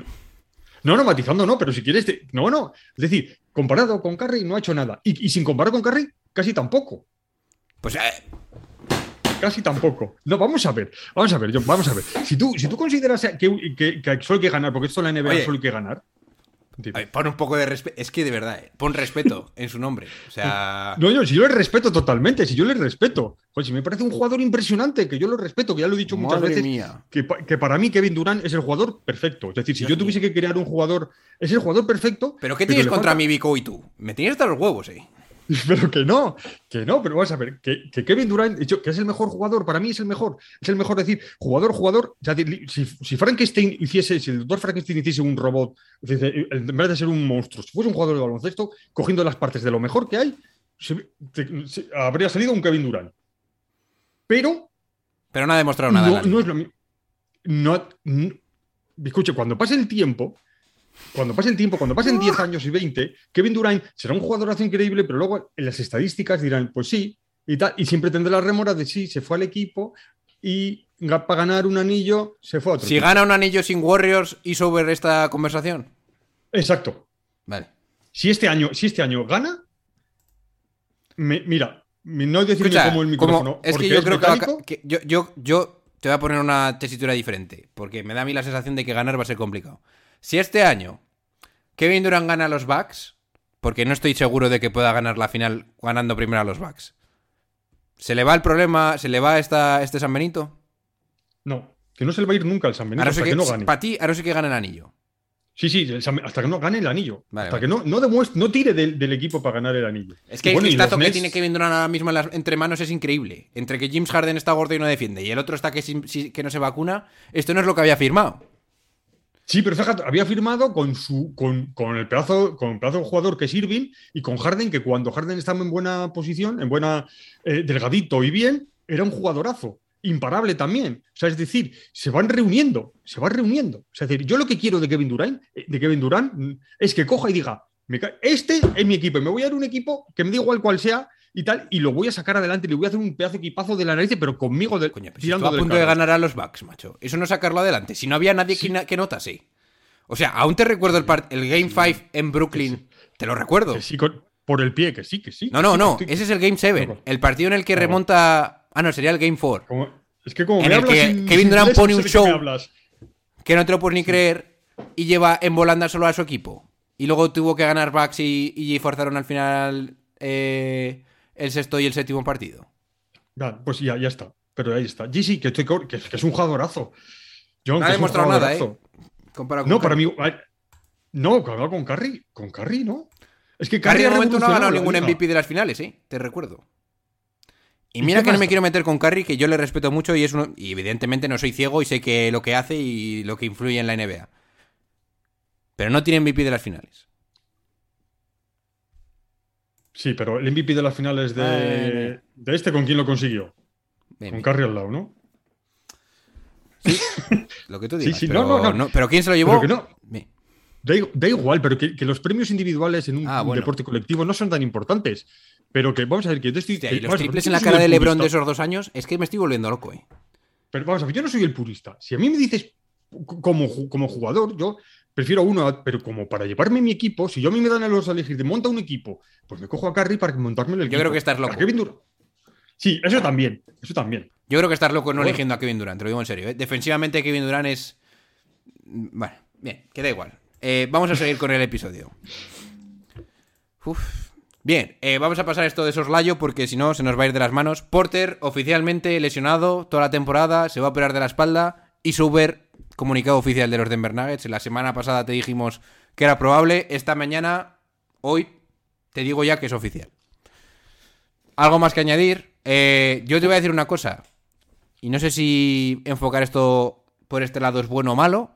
Speaker 3: No, no, matizando no, pero si quieres. te- No, no. Es decir, comparado con Curry no ha hecho nada. Y, y sin comparar con Curry, casi tampoco.
Speaker 2: Pues eh,
Speaker 3: Casi tampoco. No, vamos a ver. Vamos a ver, John, vamos a ver. Si tú, si tú consideras que, que- que solo hay que ganar, porque esto en la NBA
Speaker 2: Oye.
Speaker 3: solo hay que ganar.
Speaker 2: Pon un poco de respeto. Es que de verdad, eh, pon respeto en su nombre. O sea. [LAUGHS]
Speaker 3: No, yo, si yo le respeto totalmente, si yo le respeto. Joder, si me parece un jugador impresionante, que yo lo respeto, que ya lo he dicho muchas
Speaker 2: Madre
Speaker 3: veces.
Speaker 2: mía.
Speaker 3: Que, pa- que para mí Kevin Durant es el jugador perfecto. Es decir, si
Speaker 2: Dios
Speaker 3: yo tuviese que crear un jugador, es el jugador perfecto.
Speaker 2: ¿Pero qué tienes contra
Speaker 3: falta-
Speaker 2: mi Vico y tú? Me tienes hasta los huevos, eh. [LAUGHS]
Speaker 3: Pero que no, que no, pero vamos a ver, que, que Kevin Durant, hecho, que es el mejor jugador, para mí es el mejor, es el mejor decir, jugador, jugador, ya si, si Frankenstein hiciese, si el doctor Frankenstein hiciese un robot, en vez de ser un monstruo, si fuese un jugador de baloncesto, cogiendo las partes de lo mejor que hay, se- te- se- habría salido un Kevin Durant. Pero
Speaker 2: Pero no ha demostrado nada.
Speaker 3: no, es lo mismo. No, no- escuche, cuando pase el tiempo, cuando pase el tiempo, cuando pasen 10 años y 20, Kevin Durant será un jugadorazo increíble, pero luego en las estadísticas dirán, pues sí, y tal, y siempre tendrá la remora de sí, se fue al equipo y para ganar un anillo se fue a otro.
Speaker 2: Si
Speaker 3: equipo.
Speaker 2: gana un anillo sin Warriors y sobre esta conversación.
Speaker 3: Exacto.
Speaker 2: Vale.
Speaker 3: Si este año, si este año gana, me- mira, no decirme
Speaker 2: Escucha,
Speaker 3: como el
Speaker 2: como-
Speaker 3: micrófono.
Speaker 2: es que
Speaker 3: porque
Speaker 2: yo creo
Speaker 3: mecánico,
Speaker 2: que yo, yo, yo te voy a poner una tesitura diferente, porque me da a mí la sensación de que ganar va a ser complicado. Si este año Kevin Durant gana a los Bucks, porque no estoy seguro de que pueda ganar la final ganando primero a los Bucks, ¿se le va el problema, se le va esta, este San Benito?
Speaker 3: No, que no se le va a ir nunca al San Benito
Speaker 2: Ahora
Speaker 3: hasta que,
Speaker 2: que,
Speaker 3: no gane.
Speaker 2: para ti, ahora sí que gana el anillo.
Speaker 3: Sí, sí, el hasta que no gane el anillo.
Speaker 2: Vale,
Speaker 3: hasta
Speaker 2: vale.
Speaker 3: que no, no, demuestre, no tire del, del equipo para ganar el anillo.
Speaker 2: Es que
Speaker 3: bueno,
Speaker 2: el vistazo que
Speaker 3: Nets-
Speaker 2: tiene Kevin Durant ahora mismo en las- entre manos es increíble. Entre que James Harden está gordo y no defiende y el otro está que, sin- si- que no se vacuna, esto no es lo que había firmado.
Speaker 3: Sí, pero fíjate, había firmado con su con, con el pedazo con el pedazo de jugador que es Irving y con Harden, que cuando Harden estaba en buena posición, en buena eh, delgadito y bien, era un jugadorazo. Imparable también. O sea, es decir, se van reuniendo, se van reuniendo. O sea, es decir, yo lo que quiero de Kevin Durant, eh, de Kevin Durant mm, es que coja y diga, este es mi equipo, y me voy a dar un equipo que me da igual cual sea y tal, y lo voy a sacar adelante, le voy a hacer un pedazo de equipazo de la nariz, pero conmigo del,
Speaker 2: Coño, pero
Speaker 3: tirando
Speaker 2: a punto de ganar a los Bucks, macho. Eso no sacarlo adelante. Si no había nadie que, na- que notase. O sea, aún te recuerdo el, part- el Game 5 en Brooklyn. Te lo recuerdo.
Speaker 3: Que sí, con- por el pie, que sí, que sí.
Speaker 2: No,
Speaker 3: que
Speaker 2: no,
Speaker 3: sí,
Speaker 2: no.
Speaker 3: que estoy-
Speaker 2: Ese es el Game 7.
Speaker 3: No,
Speaker 2: El partido en el que
Speaker 3: no.
Speaker 2: remonta. Ah, no, sería el Game 4.
Speaker 3: Como- es que como
Speaker 2: En
Speaker 3: me
Speaker 2: el que
Speaker 3: sin-
Speaker 2: Kevin Durant pone un show. Que no te lo puedes ni creer. Y lleva en volanda solo a su equipo. Y luego tuvo que ganar Bucks y, y forzaron al final eh, el sexto y el séptimo partido.
Speaker 3: Ya, pues ya, ya está. Pero ahí está. Sí, que, estoy, que, que es un jugadorazo. John,
Speaker 2: No ha demostrado nada. ¿eh? Comparado con
Speaker 3: No, para mí. No, claro, con Curry. Con Curry, ¿no? Es que
Speaker 2: de
Speaker 3: ha
Speaker 2: momento no ha ganado ningún. MVP de las finales, ¿eh? Te recuerdo. Y
Speaker 3: ¿Y
Speaker 2: mira que no me quiero meter con Curry, que yo le respeto mucho y es uno. Y evidentemente no soy ciego y sé que lo que hace y lo que influye en la NBA. Pero no tiene MVP de las finales.
Speaker 3: Sí, pero el MVP de las finales de, de este, ¿con quién lo consiguió?
Speaker 2: Bien,
Speaker 3: Con. Curry al lado, ¿no? [LAUGHS]
Speaker 2: Lo que tú
Speaker 3: Sí,
Speaker 2: digas.
Speaker 3: sí,
Speaker 2: pero,
Speaker 3: no, no, no.
Speaker 2: ¿Pero quién se lo llevó?
Speaker 3: Que no. Da, igual, pero que, que los premios individuales en un
Speaker 2: Ah, bueno.
Speaker 3: deporte colectivo no son tan importantes. Pero que vamos a ver, que yo estoy.
Speaker 2: Hostia,
Speaker 3: que-
Speaker 2: y los
Speaker 3: vamos a ver,
Speaker 2: triples en la cara de Lebron de esos dos años, es que me estoy volviendo loco, ¿eh?
Speaker 3: Pero vamos a ver, yo no soy el purista. Si a mí me dices como, como jugador, yo prefiero uno, pero como para llevarme mi equipo, si yo a mí me dan a los a elegir de monta un equipo, pues me cojo a Curry para montarme el equipo.
Speaker 2: Yo creo que estás loco.
Speaker 3: A Kevin Durant. Sí, eso también, eso también.
Speaker 2: Yo creo que estás loco no
Speaker 3: Bueno.
Speaker 2: eligiendo a Kevin Durant, te lo digo en serio. ¿eh? Defensivamente, Kevin Durant es. Bueno, bien, que da igual. Eh, vamos a seguir con el episodio. Uf. Bien, eh, vamos a pasar esto de soslayo porque si no se nos va a ir de las manos. Porter, oficialmente lesionado toda la temporada, se va a operar de la espalda. Y Suber, comunicado oficial de los Denver Nuggets. La semana pasada te dijimos que era probable. Esta mañana, hoy, te digo ya que es oficial. Algo más que añadir. Eh, yo te voy a decir una cosa. Y no sé si enfocar esto por este lado es bueno o malo.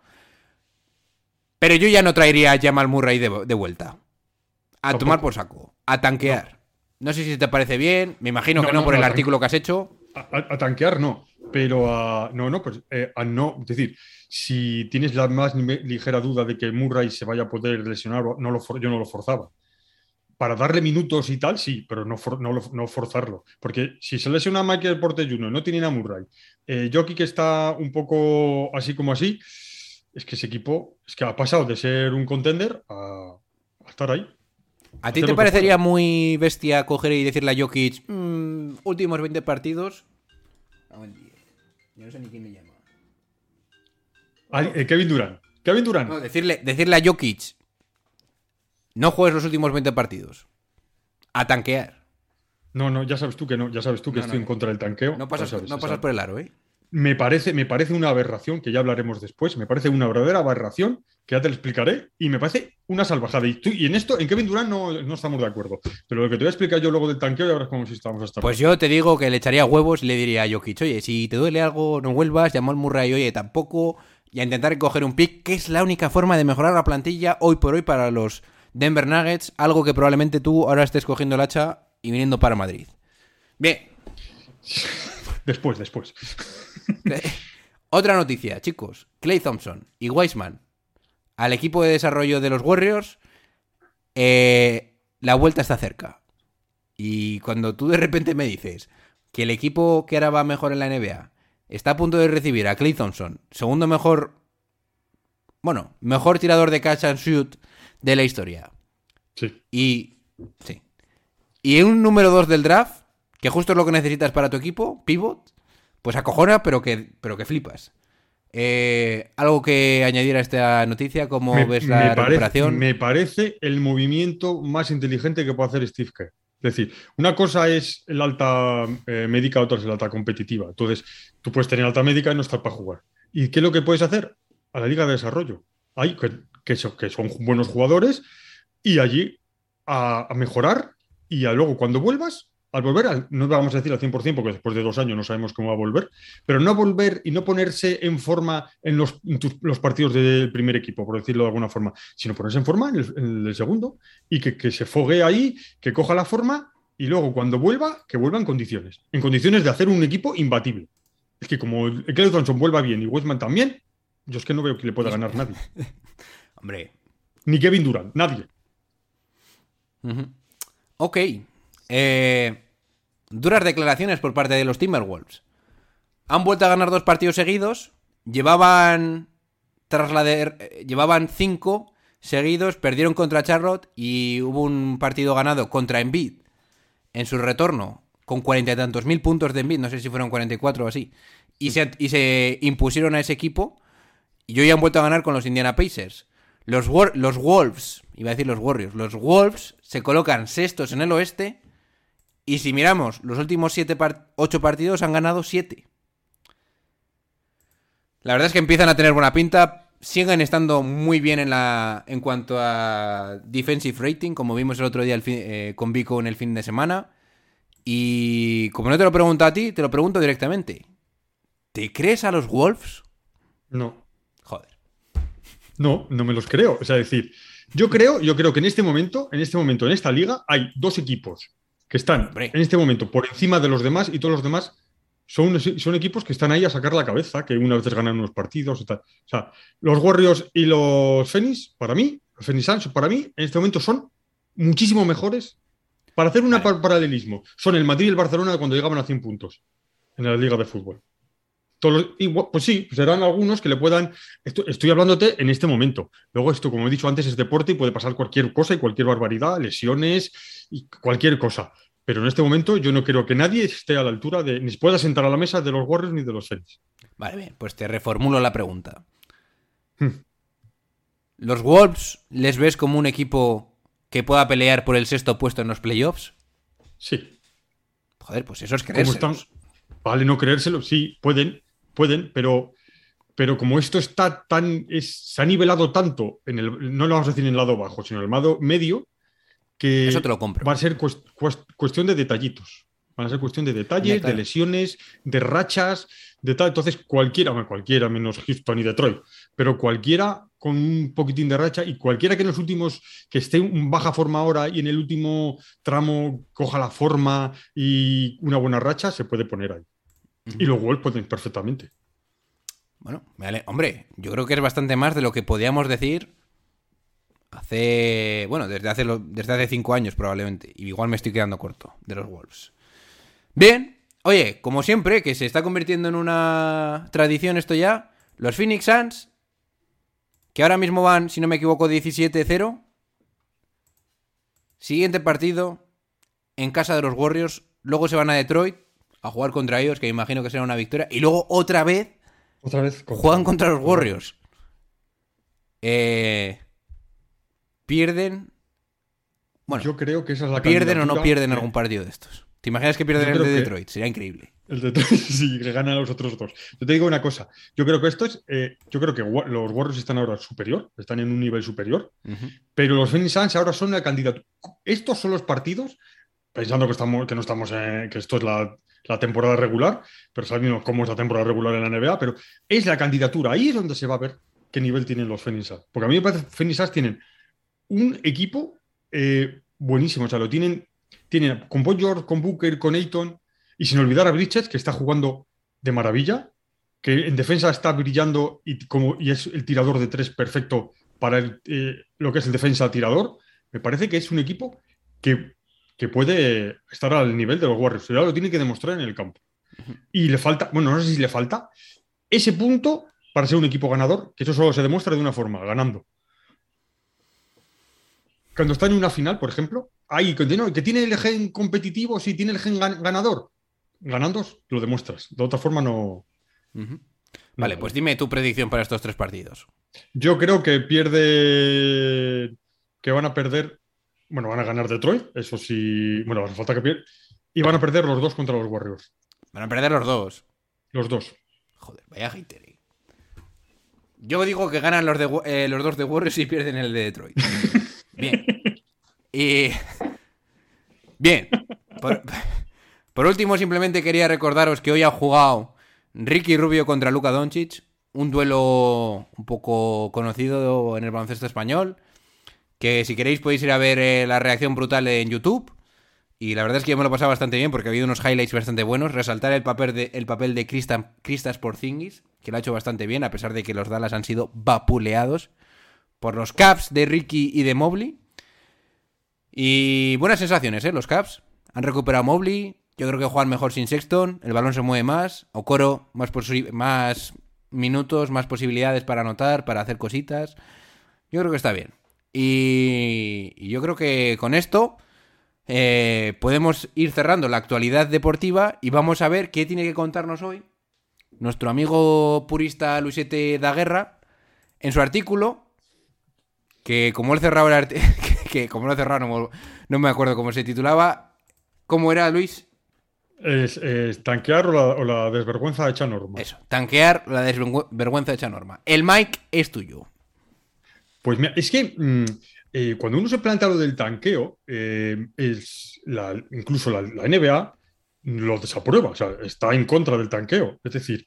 Speaker 2: Pero yo ya no traería a Jamal Murray de, de vuelta. A tomar por saco. A tanquear. No. sé si te parece bien. Me imagino
Speaker 3: No,
Speaker 2: que no, por el artículo que has hecho.
Speaker 3: A, a- a tanquear no, pero a. No, no, pues eh, a no. Es decir, si tienes la más ligera duda de que Murray se vaya a poder lesionar, no lo, for- yo no lo forzaba. Para darle minutos y tal, sí, pero no, for- no, lo- no forzarlo. Porque si se lesiona a Michael Porter Jr., no tiene a Murray, eh, Jokic está un poco así como así, es que ese equipo es que ha pasado de ser un contender a, a estar ahí.
Speaker 2: ¿A ti te
Speaker 3: que
Speaker 2: parecería muy bestia coger y decirle a Jokic, "Mm, últimos 20 partidos? Día. Yo no sé ni quién me llama.
Speaker 3: Eh, Kevin Durant. Kevin Durant.
Speaker 2: No, decirle, decirle a Jokic, no juegues los últimos 20 partidos. A tanquear.
Speaker 3: No, no, ya sabes tú que no, ya sabes tú que
Speaker 2: No, no,
Speaker 3: estoy en contra del tanqueo.
Speaker 2: No pasas, no pasas por el aro, ¿eh?
Speaker 3: Me parece, me parece una aberración, que ya hablaremos después, me parece una verdadera aberración, que ya te lo explicaré, y me parece una salvajada. Y, tú- y en esto, en Kevin Durant no, no estamos de acuerdo. Pero lo que te voy a explicar yo luego del tanqueo, ya verás cómo si estamos hasta
Speaker 2: Pues yo te digo que le echaría huevos y le diría a Jokic, oye, si te duele algo, no vuelvas, llamó al Murray, oye, tampoco, y a intentar coger un pick, que es la única forma de mejorar la plantilla hoy por hoy para los Denver Nuggets, algo que probablemente tú ahora estés cogiendo el hacha y viniendo para Madrid. Bien,
Speaker 3: Después, después. [LAUGHS]
Speaker 2: Otra noticia, chicos. Clay Thompson y Wiseman al equipo de desarrollo de los Warriors. eh, la vuelta está cerca. Y cuando tú de repente me dices que el equipo que ahora va mejor en la NBA está a punto de recibir a Clay Thompson, segundo mejor. Bueno, mejor tirador de catch and shoot de la historia.
Speaker 3: Sí.
Speaker 2: Y. Sí. Y un número 2 del draft, que justo es lo que necesitas para tu equipo, pivot, pues acojona, pero que, pero que flipas. Eh, ¿Algo que añadir a esta noticia? ¿Cómo
Speaker 3: me,
Speaker 2: ves la
Speaker 3: me parece,
Speaker 2: recuperación?
Speaker 3: me parece el movimiento más inteligente que puede hacer Steve Kerr. Es decir, una cosa es el alta eh, médica, otra es el alta competitiva. Entonces, tú puedes tener alta médica y no estar para jugar. ¿Y qué es lo que puedes hacer? A la Liga de Desarrollo. Hay que, que, son, que son buenos jugadores y allí a, a mejorar y a luego cuando vuelvas, al volver, al- no vamos a decir al 100% porque después de dos años no sabemos cómo va a volver, pero no volver y no ponerse en forma en los, en tus- los partidos del primer equipo, por decirlo de alguna forma, sino ponerse en forma en el, en el segundo y que, que se fogue ahí, que coja la forma y luego cuando vuelva, que vuelva en condiciones, en condiciones de hacer un equipo imbatible. Es que como el Johnson vuelva bien y Westman también, yo es que no veo que le pueda ganar nadie. [LAUGHS]
Speaker 2: Hombre,
Speaker 3: Ni Kevin Durant, nadie.
Speaker 2: Ujú. Ok. Eh, duras declaraciones por parte de los Timberwolves. Han vuelto a ganar dos partidos seguidos. Llevaban. Tras eh, llevaban cinco seguidos. Perdieron contra Charlotte. Y hubo un partido ganado contra Embiid. En su retorno. Con cuarenta y tantos mil puntos de Embiid. No sé si fueron 44 o así. Y se, y se impusieron a ese equipo. Y hoy han vuelto a ganar con los Indiana Pacers. Los, los Wolves, iba a decir los Warriors, los Wolves se colocan sextos en el oeste. Y si miramos, los últimos siete par- ocho partidos han ganado siete. La verdad es que empiezan a tener buena pinta. Siguen estando muy bien en, la, en cuanto a defensive rating, como vimos el otro día el fin- eh, con Vico en el fin de semana. Y como no te lo pregunto a ti, te lo pregunto directamente. ¿Te crees a los Wolves?
Speaker 3: No.
Speaker 2: Joder.
Speaker 3: No, no me los creo. O sea, es decir, yo creo, yo creo que en este momento, en este momento, en esta liga, hay dos equipos que están
Speaker 2: Hombre.
Speaker 3: en este momento por encima de los demás y todos los demás son, son equipos que están ahí a sacar la cabeza, que una vez ganan unos partidos y tal. O sea, los Warriors y los Phoenix, para mí, los Phoenix Suns, para mí, en este momento son muchísimo mejores. Para hacer un
Speaker 2: Vale.
Speaker 3: paralelismo, son el Madrid y el Barcelona cuando llegaban a 100 puntos en la liga de fútbol. Todos y, pues sí, serán algunos que le puedan. Esto- estoy hablándote en este momento. Luego, esto, como he dicho antes, es deporte y puede pasar cualquier cosa y cualquier barbaridad, lesiones y cualquier cosa. Pero en este momento yo no creo que nadie esté a la altura de. ni se pueda sentar a la mesa de los Warriors ni de los Phoenix.
Speaker 2: Vale, bien, pues te reformulo la pregunta.
Speaker 3: Hmm.
Speaker 2: ¿Los Wolves les ves como un equipo que pueda pelear por el sexto puesto en los playoffs?
Speaker 3: Sí.
Speaker 2: Joder, pues eso es
Speaker 3: ¿Cómo
Speaker 2: creerse.
Speaker 3: están? Vale, no creérselo. Sí, pueden, pueden, pero. Pero como esto está tan. es- se ha nivelado tanto, en el, no lo vamos a decir en el lado bajo, sino en el lado medio, que
Speaker 2: Eso te lo compro.
Speaker 3: va a ser cues- cues- cuestión de detallitos. Van a ser cuestión de detalles, de lesiones, de rachas, de tal. Entonces, cualquiera, bueno, cualquiera menos Houston y Detroit, pero cualquiera con un poquitín de racha y cualquiera que en los últimos, que esté en baja forma ahora y en el último tramo coja la forma y una buena racha, se puede poner ahí. Y los Wolves pueden perfectamente.
Speaker 2: Bueno, vale. Hombre, yo creo que es bastante más de lo que podíamos decir hace. Bueno, desde hace, lo- desde hace cinco años probablemente. Y igual me estoy quedando corto de los Wolves. Bien. Oye, como siempre, que se está convirtiendo en una tradición esto ya. Los Phoenix Suns, que ahora mismo van, si no me equivoco, 17-0. Siguiente partido en casa de los Warriors. Luego se van a Detroit a jugar contra ellos, que me imagino que será una victoria. Y luego otra vez
Speaker 3: Otra vez.
Speaker 2: Juegan contra los Warriors. Eh, pierden. Bueno,
Speaker 3: Yo creo que esa es la
Speaker 2: ¿pierden o no pierden
Speaker 3: de-
Speaker 2: algún partido de estos? ¿Te imaginas que pierden el de Detroit? Sería increíble.
Speaker 3: El de [LAUGHS] sí, que ganan a los otros dos. Yo te digo una cosa. Yo creo que esto es. eh, yo creo que los Warriors están ahora superior, están en un nivel superior,
Speaker 2: Ujú.
Speaker 3: pero los Phoenix Suns ahora son la candidatura. Estos son los partidos, pensando que, estamos, que no estamos, eh, que esto es la, la temporada regular, pero sabemos cómo es la temporada regular en la NBA, pero es la candidatura. Ahí es donde se va a ver qué nivel tienen los Phoenix Suns. Porque a mí me parece que Phoenix Suns tienen un equipo eh, buenísimo. O sea, lo tienen, tienen con Paul George, con Booker, con Ayton, y sin olvidar a Bridges, que está jugando de maravilla, que en defensa está brillando y, como, y es el tirador de tres perfecto para el, eh, lo que es el defensa tirador. Me parece que es un equipo que, que puede estar al nivel de los Warriors. Ya lo tiene que demostrar en el campo. Y le falta, bueno, no sé si le falta ese punto para ser un equipo ganador, que eso solo se demuestra de una forma, ganando. Cuando está en una final, por ejemplo, hay que tiene, que tiene el gen competitivo, sí, tiene el gen gan- ganador. ganando lo demuestras. De otra forma no.
Speaker 2: Vale, pues dime tu predicción para estos tres partidos.
Speaker 3: Yo creo que pierde. Que van a perder. Bueno, van a ganar Detroit. Eso sí. Bueno, hace falta que pierdan. Y van a perder los dos contra los Warriors.
Speaker 2: Van a perder los dos.
Speaker 3: Los dos.
Speaker 2: Joder, vaya hater. Yo digo que ganan los, de, eh, los dos de Warriors y pierden el de Detroit. [LAUGHS] Bien. Y. Bien. Por, último, simplemente quería recordaros que hoy ha jugado Ricky Rubio contra Luka Doncic. Un duelo un poco conocido en el baloncesto español. Que si queréis podéis ir a ver eh, la reacción brutal en YouTube. Y la verdad es que yo me lo he pasado bastante bien porque ha habido unos highlights bastante buenos. Resaltar el papel de, el papel de Porzingis, que lo ha hecho bastante bien, a pesar de que los Dallas han sido vapuleados por los Caps de Ricky y de Mobley. Y buenas sensaciones, ¿eh? Los Caps. Han recuperado Mobley. Yo creo que juegan mejor sin Sexton. El balón se mueve más. Okoro, más, más minutos, más posibilidades para anotar, para hacer cositas. Yo creo que está bien. Y, y yo creo que con esto eh, podemos ir cerrando la actualidad deportiva y vamos a ver qué tiene que contarnos hoy nuestro amigo purista Luisete da Guerra en su artículo que como él cerraba el art- [LAUGHS] que, como lo cerrado no, me- no me acuerdo cómo se titulaba ¿cómo era Luis?
Speaker 3: Es, es tanquear o la, o la desvergüenza hecha norma.
Speaker 2: eso, tanquear la desvergüenza hecha norma el mic es tuyo
Speaker 3: Pues mira, es que mm, eh, cuando uno se plantea lo del tanqueo, eh, es la- incluso la, la NBA lo desaprueba, o sea, está en contra del tanqueo. Es decir,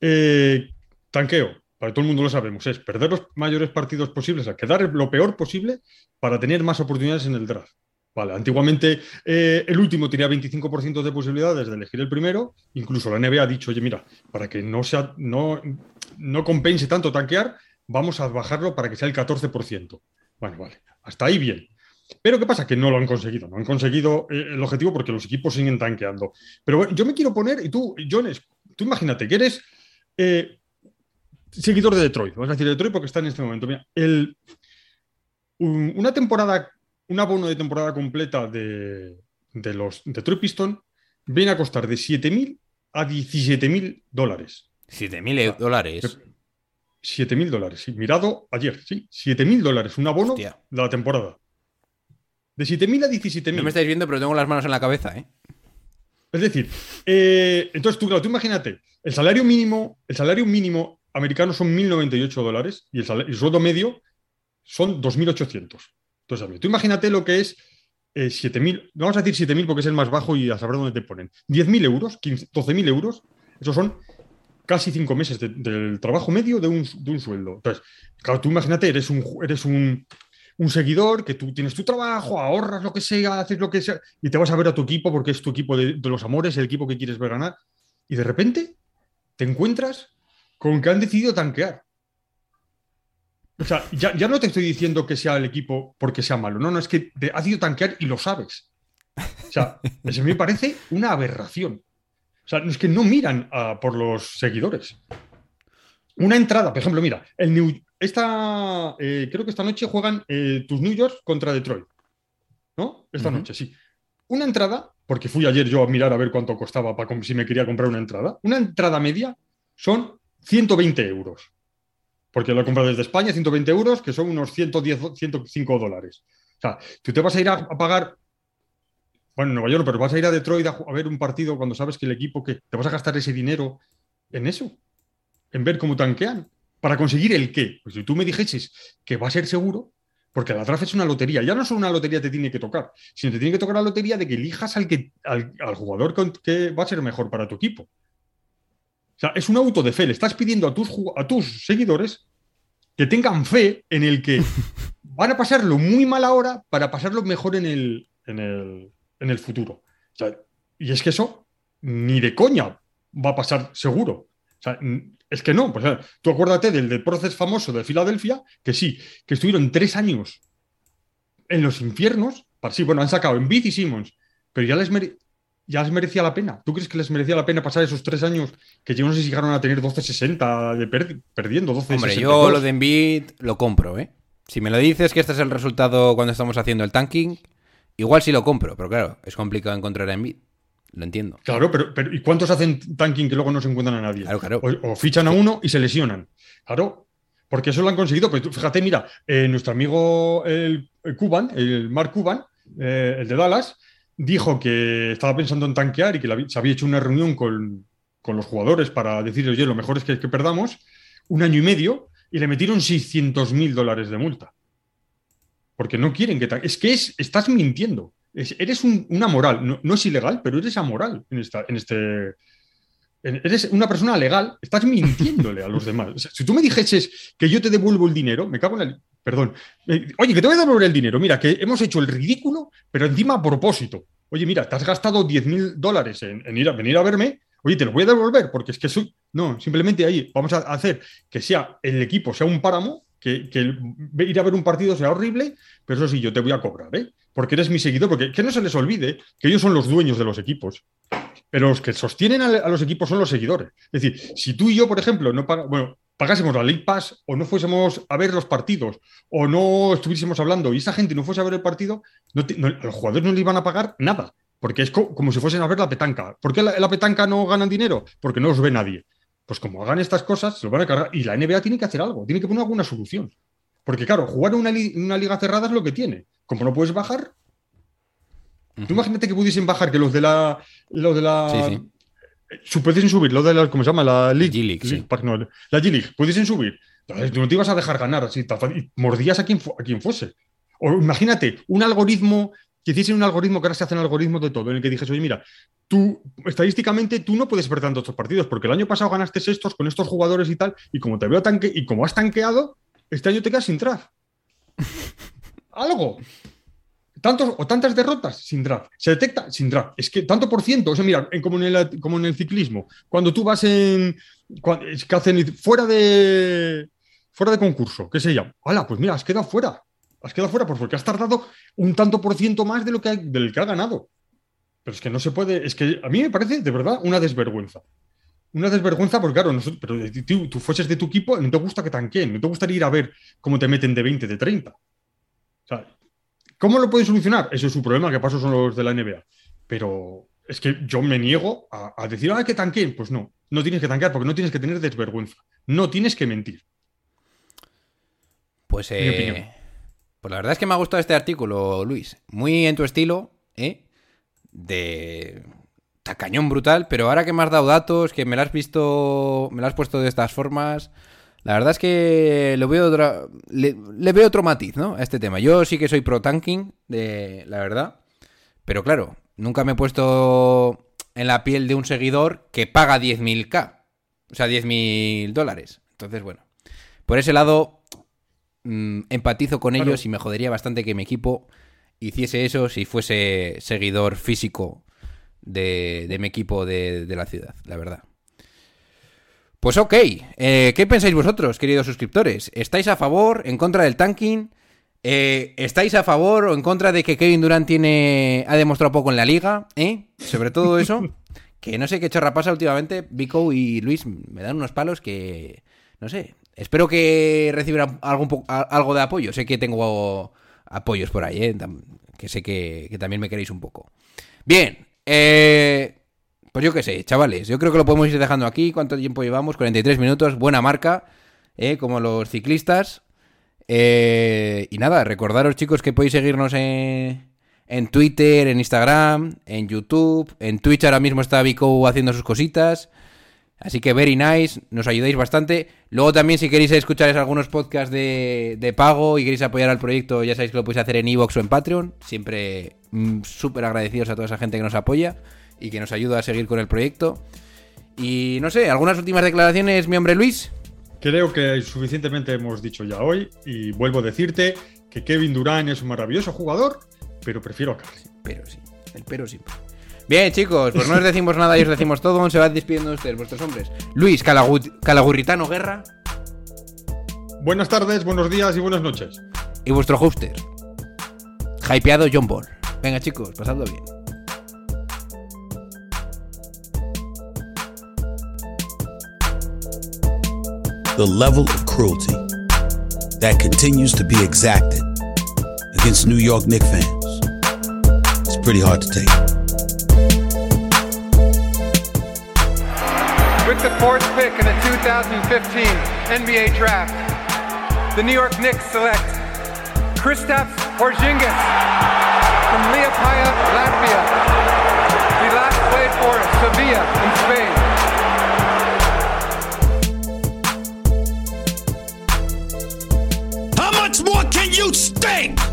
Speaker 3: eh, tanqueo, para todo el mundo lo sabemos, es perder los mayores partidos posibles, a quedar lo peor posible para tener más oportunidades en el draft. Vale, antiguamente eh, el último tenía 25% de posibilidades de elegir el primero, incluso la NBA ha dicho, oye, mira, para que no, sea, no, no compense tanto tanquear, vamos a bajarlo para que sea el 14%. Bueno, vale, hasta ahí bien. Pero ¿qué pasa? Que no lo han conseguido, no han conseguido eh, el objetivo porque los equipos siguen tanqueando. Pero bueno, yo me quiero poner, y tú, Jones, tú imagínate que eres eh, seguidor de Detroit, vamos a decir Detroit porque está en este momento. Mira, el, un- una temporada, un abono de temporada completa de, de los Detroit Pistons viene a costar de 7.000 a 17.000 dólares.
Speaker 2: 7.000 dólares
Speaker 3: 7.000 dólares, sí, mirado ayer, sí, 7.000 dólares, un abono
Speaker 2: Hostia.
Speaker 3: de la temporada. De 7.000 a 17.000.
Speaker 2: no me estáis viendo pero tengo las manos en la cabeza ¿eh?
Speaker 3: Es decir, eh, entonces tú, claro, tú imagínate, el salario mínimo, el salario mínimo americano son 1.098 dólares y el, sueldo medio son 2.800. Entonces, tú imagínate lo que es eh, 7.000, no vamos a decir 7.000 porque es el más bajo y a saber dónde te ponen. 10.000 euros, 15 12.000 euros, esos son casi cinco meses de- del trabajo medio de un, sueldo. Entonces, claro, tú imagínate, eres un, eres un, un seguidor que tú tienes tu trabajo, ahorras lo que sea, haces lo que sea, y te vas a ver a tu equipo porque es tu equipo de los amores, el equipo que quieres ver ganar, y de repente te encuentras con que han decidido tanquear. O sea, ya, ya no te estoy diciendo que sea el equipo porque sea malo, no, no, es que te ha decidido tanquear y lo sabes. O sea, [LAUGHS] eso me parece una aberración. O sea, es que no miran a- por los seguidores. Una entrada, por ejemplo, mira, el New- esta, eh, creo que esta noche juegan eh, tus New York contra Detroit. ¿No? Esta noche, sí. Una entrada, porque fui ayer yo a mirar a ver cuánto costaba para si me quería comprar una entrada. Una entrada media son 120 euros. Porque lo he comprado desde España, 120 euros, que son unos 110, o 105 dólares. O sea, tú te vas a ir a, pagar, bueno, en Nueva York, pero vas a ir a Detroit a, ver un partido cuando sabes que el equipo que te vas a gastar ese dinero en eso, en ver cómo tanquean. ¿Para conseguir el qué? Pues si tú me dijeses que va a ser seguro, porque la draft es una lotería, ya no solo una lotería te tiene que tocar, sino te tiene que tocar la lotería de que elijas al, que, al, jugador que va a ser mejor para tu equipo. O sea, es un auto de fe. Le estás pidiendo a tus, a tus seguidores que tengan fe en el que [LAUGHS] van a pasarlo muy mal ahora para pasarlo mejor en el, en el, en el futuro. O sea, y es que eso ni de coña va a pasar seguro. O sea, es que no. Pues, tú acuérdate del, del proceso famoso de Filadelfia, que sí, que estuvieron tres años en los infiernos. para- Sí, bueno, han sacado en y Simmons, pero ya les, ya les merecía la pena. ¿Tú crees que les merecía la pena pasar esos tres años que yo no sé si llegaron a tener 12-60 de per- perdiendo 12
Speaker 2: Hombre, yo lo de Embiid lo compro, ¿eh? Si me lo dices que este es el resultado cuando estamos haciendo el tanking, igual sí lo compro, pero claro, es complicado encontrar a Embiid. lo entiendo.
Speaker 3: Claro, pero, pero ¿y cuántos hacen tanking que luego no se encuentran a nadie?
Speaker 2: Claro, claro.
Speaker 3: O, o fichan a uno y se lesionan. Claro, porque eso lo han conseguido. Pues fíjate, mira, eh, nuestro amigo el, el Cuban, el Mark Cuban, eh, el de Dallas, dijo que estaba pensando en tanquear y que se había hecho una reunión con, con los jugadores para decirles, oye, lo mejor es que, que perdamos un año y medio y le metieron 600 mil dólares de multa. Porque no quieren que... Es que es, estás mintiendo. Es- eres un- una moral. No, es ilegal, pero eres amoral en, esta, en este... Eres una persona legal, estás mintiéndole a los demás. Si tú me dijeses que yo te devuelvo el dinero, me cago en la... Perdón. Eh, Oye, que te voy a devolver el dinero. Mira, que hemos hecho el ridículo, pero encima a propósito. Oye, mira, te has gastado 10 mil dólares en, ir a, venir a verme. Oye, te lo voy a devolver porque es que soy... No, simplemente ahí vamos a hacer que sea el equipo, sea un páramo, que, ir a ver un partido sea horrible, pero eso sí, yo te voy a cobrar, ¿eh? Porque eres mi seguidor, porque que no se les olvide que ellos son los dueños de los equipos. Pero los que sostienen a, los equipos son los seguidores. Es decir, si tú y yo, por ejemplo, no paga- bueno, pagásemos la League Pass o no fuésemos a ver los partidos o no estuviésemos hablando y esa gente no fuese a ver el partido, no te- no- a los jugadores no les iban a pagar nada. Porque es co- como si fuesen a ver la petanca. ¿Por qué la, la petanca no ganan dinero? Porque no los ve nadie. Pues como hagan estas cosas, se lo van a cargar. Y la NBA tiene que hacer algo, tiene que poner alguna solución. Porque claro, jugar en una, li- en una liga cerrada es lo que tiene. Como no puedes bajar, tú imagínate que pudiesen bajar que los de la. Los de la
Speaker 2: Sí, sí.
Speaker 3: Pudiesen subir, lo de la, ¿cómo se llama? La League.
Speaker 2: G-League, sí.
Speaker 3: Pack, no, la G-League, pudiesen subir. Entonces, tú no te ibas a dejar ganar así, y mordías a quien, a quien fuese. O imagínate, un algoritmo, que hiciesen un algoritmo que ahora se hacen algoritmos de todo, en el que dijes, oye, mira, tú, estadísticamente, tú no puedes perder tantos partidos, porque el año pasado ganaste estos con estos jugadores y tal, y como te veo tanque, y como has tanqueado, este año te quedas sin draft. [LAUGHS] Algo. Tantos o tantas derrotas sin draft. Se detecta sin draft. Es que tanto por ciento, o sea, mira, como, en el, como en el ciclismo, cuando tú vas en. cuan- es que hacen fuera de. fuera de concurso, ¿qué se llama? ¡Hala! Pues mira, has quedado fuera. Has quedado fuera pues porque has tardado un tanto por ciento más de lo que ha- del que ha ganado. Pero es que no se puede. Es que a mí me parece de verdad una desvergüenza. Una desvergüenza, porque claro, nosotros, pero de- tú, tú fueses de tu equipo, no te gusta que tanqueen, no te gustaría ir a ver cómo te meten de 20, de 30. ¿Cómo lo pueden solucionar? Ese es su problema, que paso son los de la NBA. Pero es que yo me niego a, a decir, ah, que tanqueen. Pues no, no tienes que tanquear porque no tienes que tener desvergüenza. No tienes que mentir.
Speaker 2: Pues, eh, pues la verdad es que me ha gustado este artículo, Luis. Muy en tu estilo, ¿eh? De tacañón brutal, pero ahora que me has dado datos, que me lo has visto, me lo has puesto de estas formas, la verdad es que lo veo otra, le, le veo otro matiz, ¿no? A este tema. Yo sí que soy pro tanking, de la verdad, pero claro, nunca me he puesto en la piel de un seguidor que paga 10.000k, o sea, 10.000 dólares. Entonces, bueno, por ese lado mm, empatizo con
Speaker 3: Claro.
Speaker 2: ellos y me jodería bastante que mi equipo hiciese eso si fuese seguidor físico de, de mi equipo de, de la ciudad, la verdad. Pues ok, eh, ¿qué pensáis vosotros, queridos suscriptores? ¿Estáis a favor, en contra del tanking? Eh, ¿Estáis a favor o en contra de que Kevin Durant tiene, ha demostrado poco en la liga? ¿Eh? Sobre todo eso, [LAUGHS] que no sé qué chorra pasa últimamente. Vico y Luis me dan unos palos que, no sé, espero que reciban algún algo de apoyo. Sé que tengo apoyos por ahí, ¿eh? Que sé que, que también me queréis un poco. Bien, eh, pues yo qué sé, chavales, yo creo que lo podemos ir dejando aquí. ¿Cuánto tiempo llevamos? 43 minutos, buena marca, ¿eh? como los ciclistas. Eh, y nada, recordaros chicos que podéis seguirnos en, en Twitter, en Instagram, en YouTube, en Twitch ahora mismo está Vico haciendo sus cositas. Así que very nice, nos ayudáis bastante. Luego también si queréis escuchar algunos podcasts de, de pago y queréis apoyar al proyecto, ya sabéis que lo podéis hacer en Evox o en Patreon. Siempre mm, súper agradecidos a toda esa gente que nos apoya y que nos ayuda a seguir con el proyecto. Y no sé, algunas últimas declaraciones, mi hombre Luis.
Speaker 3: Creo que suficientemente hemos dicho ya hoy y vuelvo a decirte que Kevin Durant es un maravilloso jugador, pero prefiero a Curry.
Speaker 2: Pero sí, el pero siempre. Bien, chicos, pues no os decimos nada y os decimos todo. Se van despidiendo ustedes, vuestros hombres. Luis, Calagu- Calagurritano Guerra
Speaker 3: Buenas tardes, buenos días y buenas noches.
Speaker 2: y vuestro hoster. Hypeado John Ball. Venga, chicos, pasadlo bien.
Speaker 4: the level of cruelty that continues to be exacted against New York Knicks fans. It's pretty hard to take.
Speaker 6: With the fourth pick in the 2015 NBA Draft, the New York Knicks select Kristaps Porzingis from Liepaja, Latvia. He last played for Sevilla in Spain. You stink!